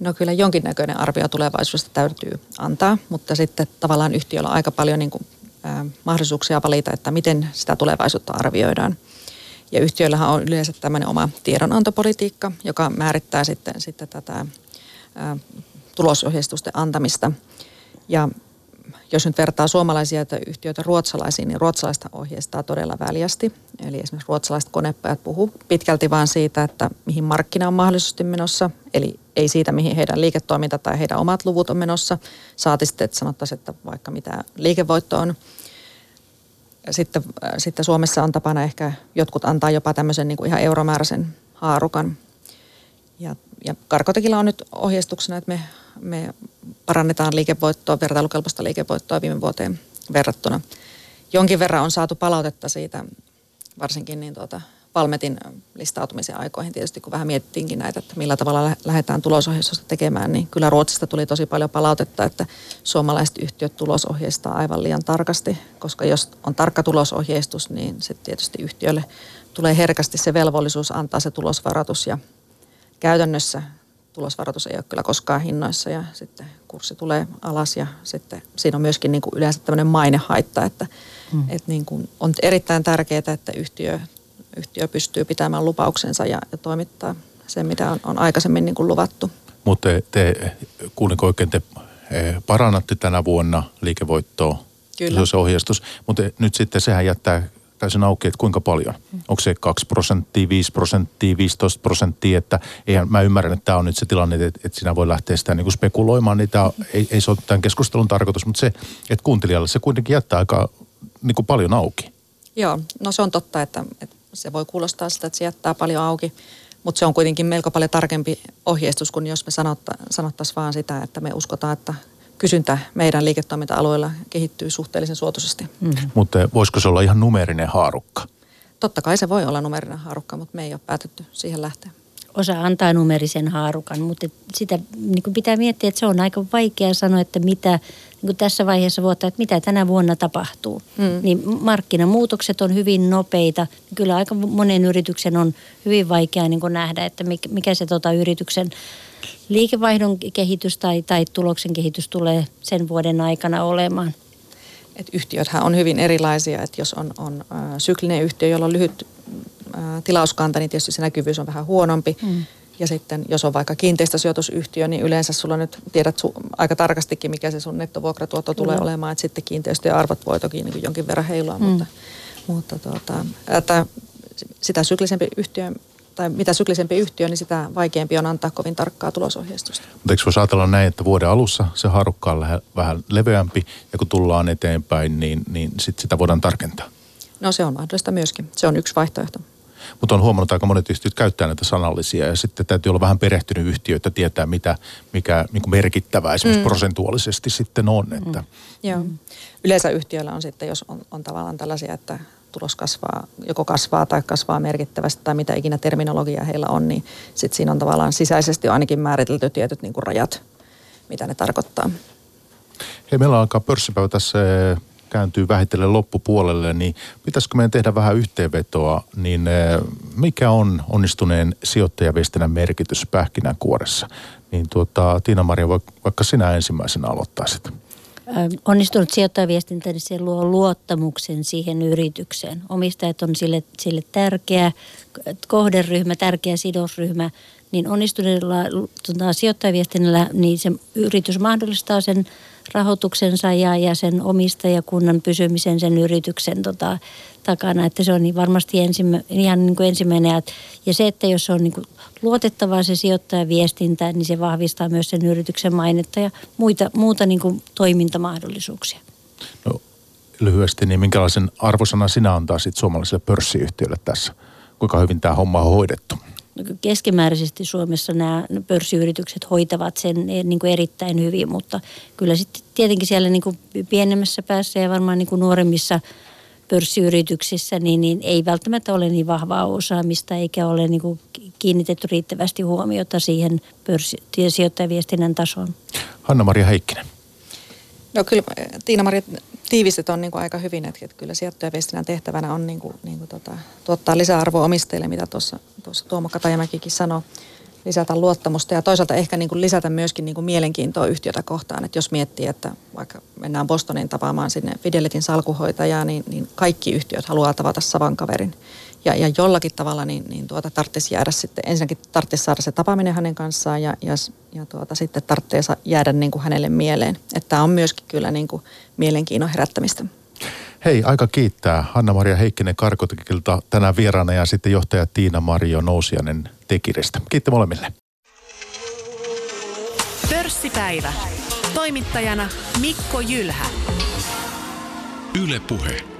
No kyllä jonkinnäköinen arvio tulevaisuudesta täytyy antaa, mutta sitten tavallaan yhtiöllä on aika paljon niin kuin, ä, mahdollisuuksia valita, että miten sitä tulevaisuutta arvioidaan. Ja yhtiöillähän on yleensä tämmöinen oma tiedonantopolitiikka, joka määrittää sitten, sitten tätä ä, tulosohjeistusten antamista. Ja jos nyt vertaa suomalaisia yhtiöitä ruotsalaisiin, niin ruotsalaista ohjeistaa todella väljästi. Eli esimerkiksi ruotsalaiset konepajat puhuu pitkälti vain siitä, että mihin markkina on mahdollisesti menossa. Eli ei siitä, mihin heidän liiketoiminta tai heidän omat luvut on menossa. Saati sitten, että sanottaisiin, että vaikka mitä liikevoitto on. Sitten, sitten Suomessa on tapana ehkä, jotkut antaa jopa tämmöisen niin kuin ihan euromääräisen haarukan. Ja, ja Karkotekilla on nyt ohjeistuksena, että me me parannetaan liikevoittoa, vertailukelpoista liikevoittoa viime vuoteen verrattuna. Jonkin verran on saatu palautetta siitä, varsinkin niin tuota, Valmetin listautumisen aikoihin tietysti, kun vähän mietittiinkin näitä, että millä tavalla lähdetään tulosohjeistusta tekemään, niin kyllä Ruotsista tuli tosi paljon palautetta, että suomalaiset yhtiöt tulosohjeistaa aivan liian tarkasti, koska jos on tarkka tulosohjeistus, niin sitten tietysti yhtiölle tulee herkästi se velvollisuus antaa se tulosvaroitus ja käytännössä tulosvaroitus ei ole kyllä koskaan hinnoissa ja sitten kurssi tulee alas ja sitten siinä on myöskin niin kuin yleensä tämmöinen mainehaitta, että, mm. että niin kuin on erittäin tärkeää, että yhtiö, yhtiö pystyy pitämään lupauksensa ja, ja toimittaa sen, mitä on, on aikaisemmin niin kuin luvattu. Mutta te, te kuulinko oikein, te eh, parannatte tänä vuonna liikevoittoa, Kyllä. se on se ohjeistus, mutta nyt sitten sehän jättää täysin auki, että kuinka paljon. Onko se 2 prosenttia, 5 prosenttia, 15 prosenttia, että eihän, mä ymmärrän, että tämä on nyt se tilanne, että, että sinä voi lähteä sitä niin kuin spekuloimaan, niin tämä ei, ei se ole tämän keskustelun tarkoitus, mutta se, että kuuntelijalle se kuitenkin jättää aika niin kuin paljon auki. Joo, no se on totta, että, että se voi kuulostaa sitä, että se jättää paljon auki, mutta se on kuitenkin melko paljon tarkempi ohjeistus kuin jos me sanotta, sanottaisiin vaan sitä, että me uskotaan, että kysyntä meidän liiketoiminta-alueella kehittyy suhteellisen suotuisesti. Mm-hmm. Mutta voisiko se olla ihan numerinen haarukka? Totta kai se voi olla numerinen haarukka, mutta me ei ole päätetty siihen lähteä osa antaa numerisen haarukan, mutta sitä niin kuin pitää miettiä, että se on aika vaikea sanoa, että mitä niin tässä vaiheessa vuotta, että mitä tänä vuonna tapahtuu. Mm. Niin markkinamuutokset on hyvin nopeita. Kyllä aika monen yrityksen on hyvin vaikea niin kuin nähdä, että mikä se tota, yrityksen liikevaihdon kehitys tai, tai tuloksen kehitys tulee sen vuoden aikana olemaan. Et yhtiöthän on hyvin erilaisia, että jos on, on äh, syklinen yhtiö, jolla on lyhyt ää, tilauskanta, niin tietysti se näkyvyys on vähän huonompi. Mm. Ja sitten jos on vaikka kiinteistösijoitusyhtiö, niin yleensä sulla nyt tiedät su, aika tarkastikin, mikä se sun nettovuokratuotto tulee mm. olemaan. Että sitten kiinteistöjen arvot voi toki niin jonkin verran heilua, mm. mutta, mutta tuota, että sitä syklisempi yhtiö tai mitä syklisempi yhtiö, niin sitä vaikeampi on antaa kovin tarkkaa tulosohjeistusta. Mutta eikö voisi ajatella näin, että vuoden alussa se harukka on vähän leveämpi ja kun tullaan eteenpäin, niin, niin sit sitä voidaan tarkentaa? No se on mahdollista myöskin. Se on yksi vaihtoehto. Mutta on huomannut, että aika monet yhtiöt käyttää näitä sanallisia ja sitten täytyy olla vähän perehtynyt yhtiö, että tietää mitä, mikä niin kuin merkittävää esimerkiksi mm. prosentuaalisesti sitten on. Mm. Että. Mm. Joo. Yleensä yhtiöillä on sitten, jos on, on tavallaan tällaisia, että tulos kasvaa, joko kasvaa tai kasvaa merkittävästi tai mitä ikinä terminologiaa heillä on, niin sitten siinä on tavallaan sisäisesti ainakin määritelty tietyt niin kuin rajat, mitä ne tarkoittaa. Hei, meillä alkaa pörssipäivä tässä kääntyy vähitellen loppupuolelle, niin pitäisikö meidän tehdä vähän yhteenvetoa, niin eh, mikä on onnistuneen sijoittajaviestinnän merkitys pähkinänkuoressa? Niin tuota, Tiina-Maria, vaikka sinä ensimmäisenä aloittaisit. Onnistunut sijoittajaviestintä, niin se luo luottamuksen siihen yritykseen. Omistajat on sille, sille tärkeä kohderyhmä, tärkeä sidosryhmä, niin onnistuneella tuota, sijoittajaviestinnällä niin se yritys mahdollistaa sen rahoituksensa ja, ja sen omistajakunnan pysymisen sen yrityksen tota, takana. Että se on niin varmasti ensimmä, ihan niin kuin ensimmäinen. Ja se, että jos on niin kuin luotettavaa se sijoittajaviestintä, niin se vahvistaa myös sen yrityksen mainetta ja muita, muuta niin kuin toimintamahdollisuuksia. No, lyhyesti, niin minkälaisen arvosana sinä antaisit suomalaiselle pörssiyhtiölle tässä? Kuinka hyvin tämä homma on hoidettu? Keskimääräisesti Suomessa nämä pörssiyritykset hoitavat sen eh, niin kuin erittäin hyvin, mutta kyllä sitten tietenkin siellä niin kuin pienemmässä päässä ja varmaan niin kuin nuoremmissa pörssiyrityksissä, niin, niin ei välttämättä ole niin vahvaa osaamista eikä ole niin kuin kiinnitetty riittävästi huomiota siihen pörssi- sijoittajaviestinnän tasoon. Hanna-Maria Heikkinen. No kyllä Tiina-Maria tiivistet on niin kuin aika hyvin, että, että kyllä sijoittajaviestinnän tehtävänä on niin kuin, niin kuin tota, tuottaa lisäarvoa omistajille, mitä tuossa, tuossa Tuomo Katajamäkikin sanoi, lisätä luottamusta ja toisaalta ehkä niin kuin lisätä myöskin niin kuin mielenkiintoa yhtiötä kohtaan, että jos miettii, että vaikka mennään Bostonin tapaamaan sinne Fidelitin salkuhoitajaa, niin, niin kaikki yhtiöt haluaa tavata savan kaverin ja, ja jollakin tavalla niin, niin tuota, tarvitsisi jäädä sitten, ensinnäkin tarvitsisi saada se tapaaminen hänen kanssaan ja, ja, ja tuota, sitten tarvitsisi jäädä niin kuin hänelle mieleen. Että tämä on myöskin kyllä niin kuin mielenkiinnon herättämistä. Hei, aika kiittää Hanna-Maria Heikkinen Karkotekilta tänään vieraana ja sitten johtaja Tiina Mario Nousianen Tekiristä. Kiitti molemmille. Pörssipäivä. Toimittajana Mikko Jylhä. Yle Puhe.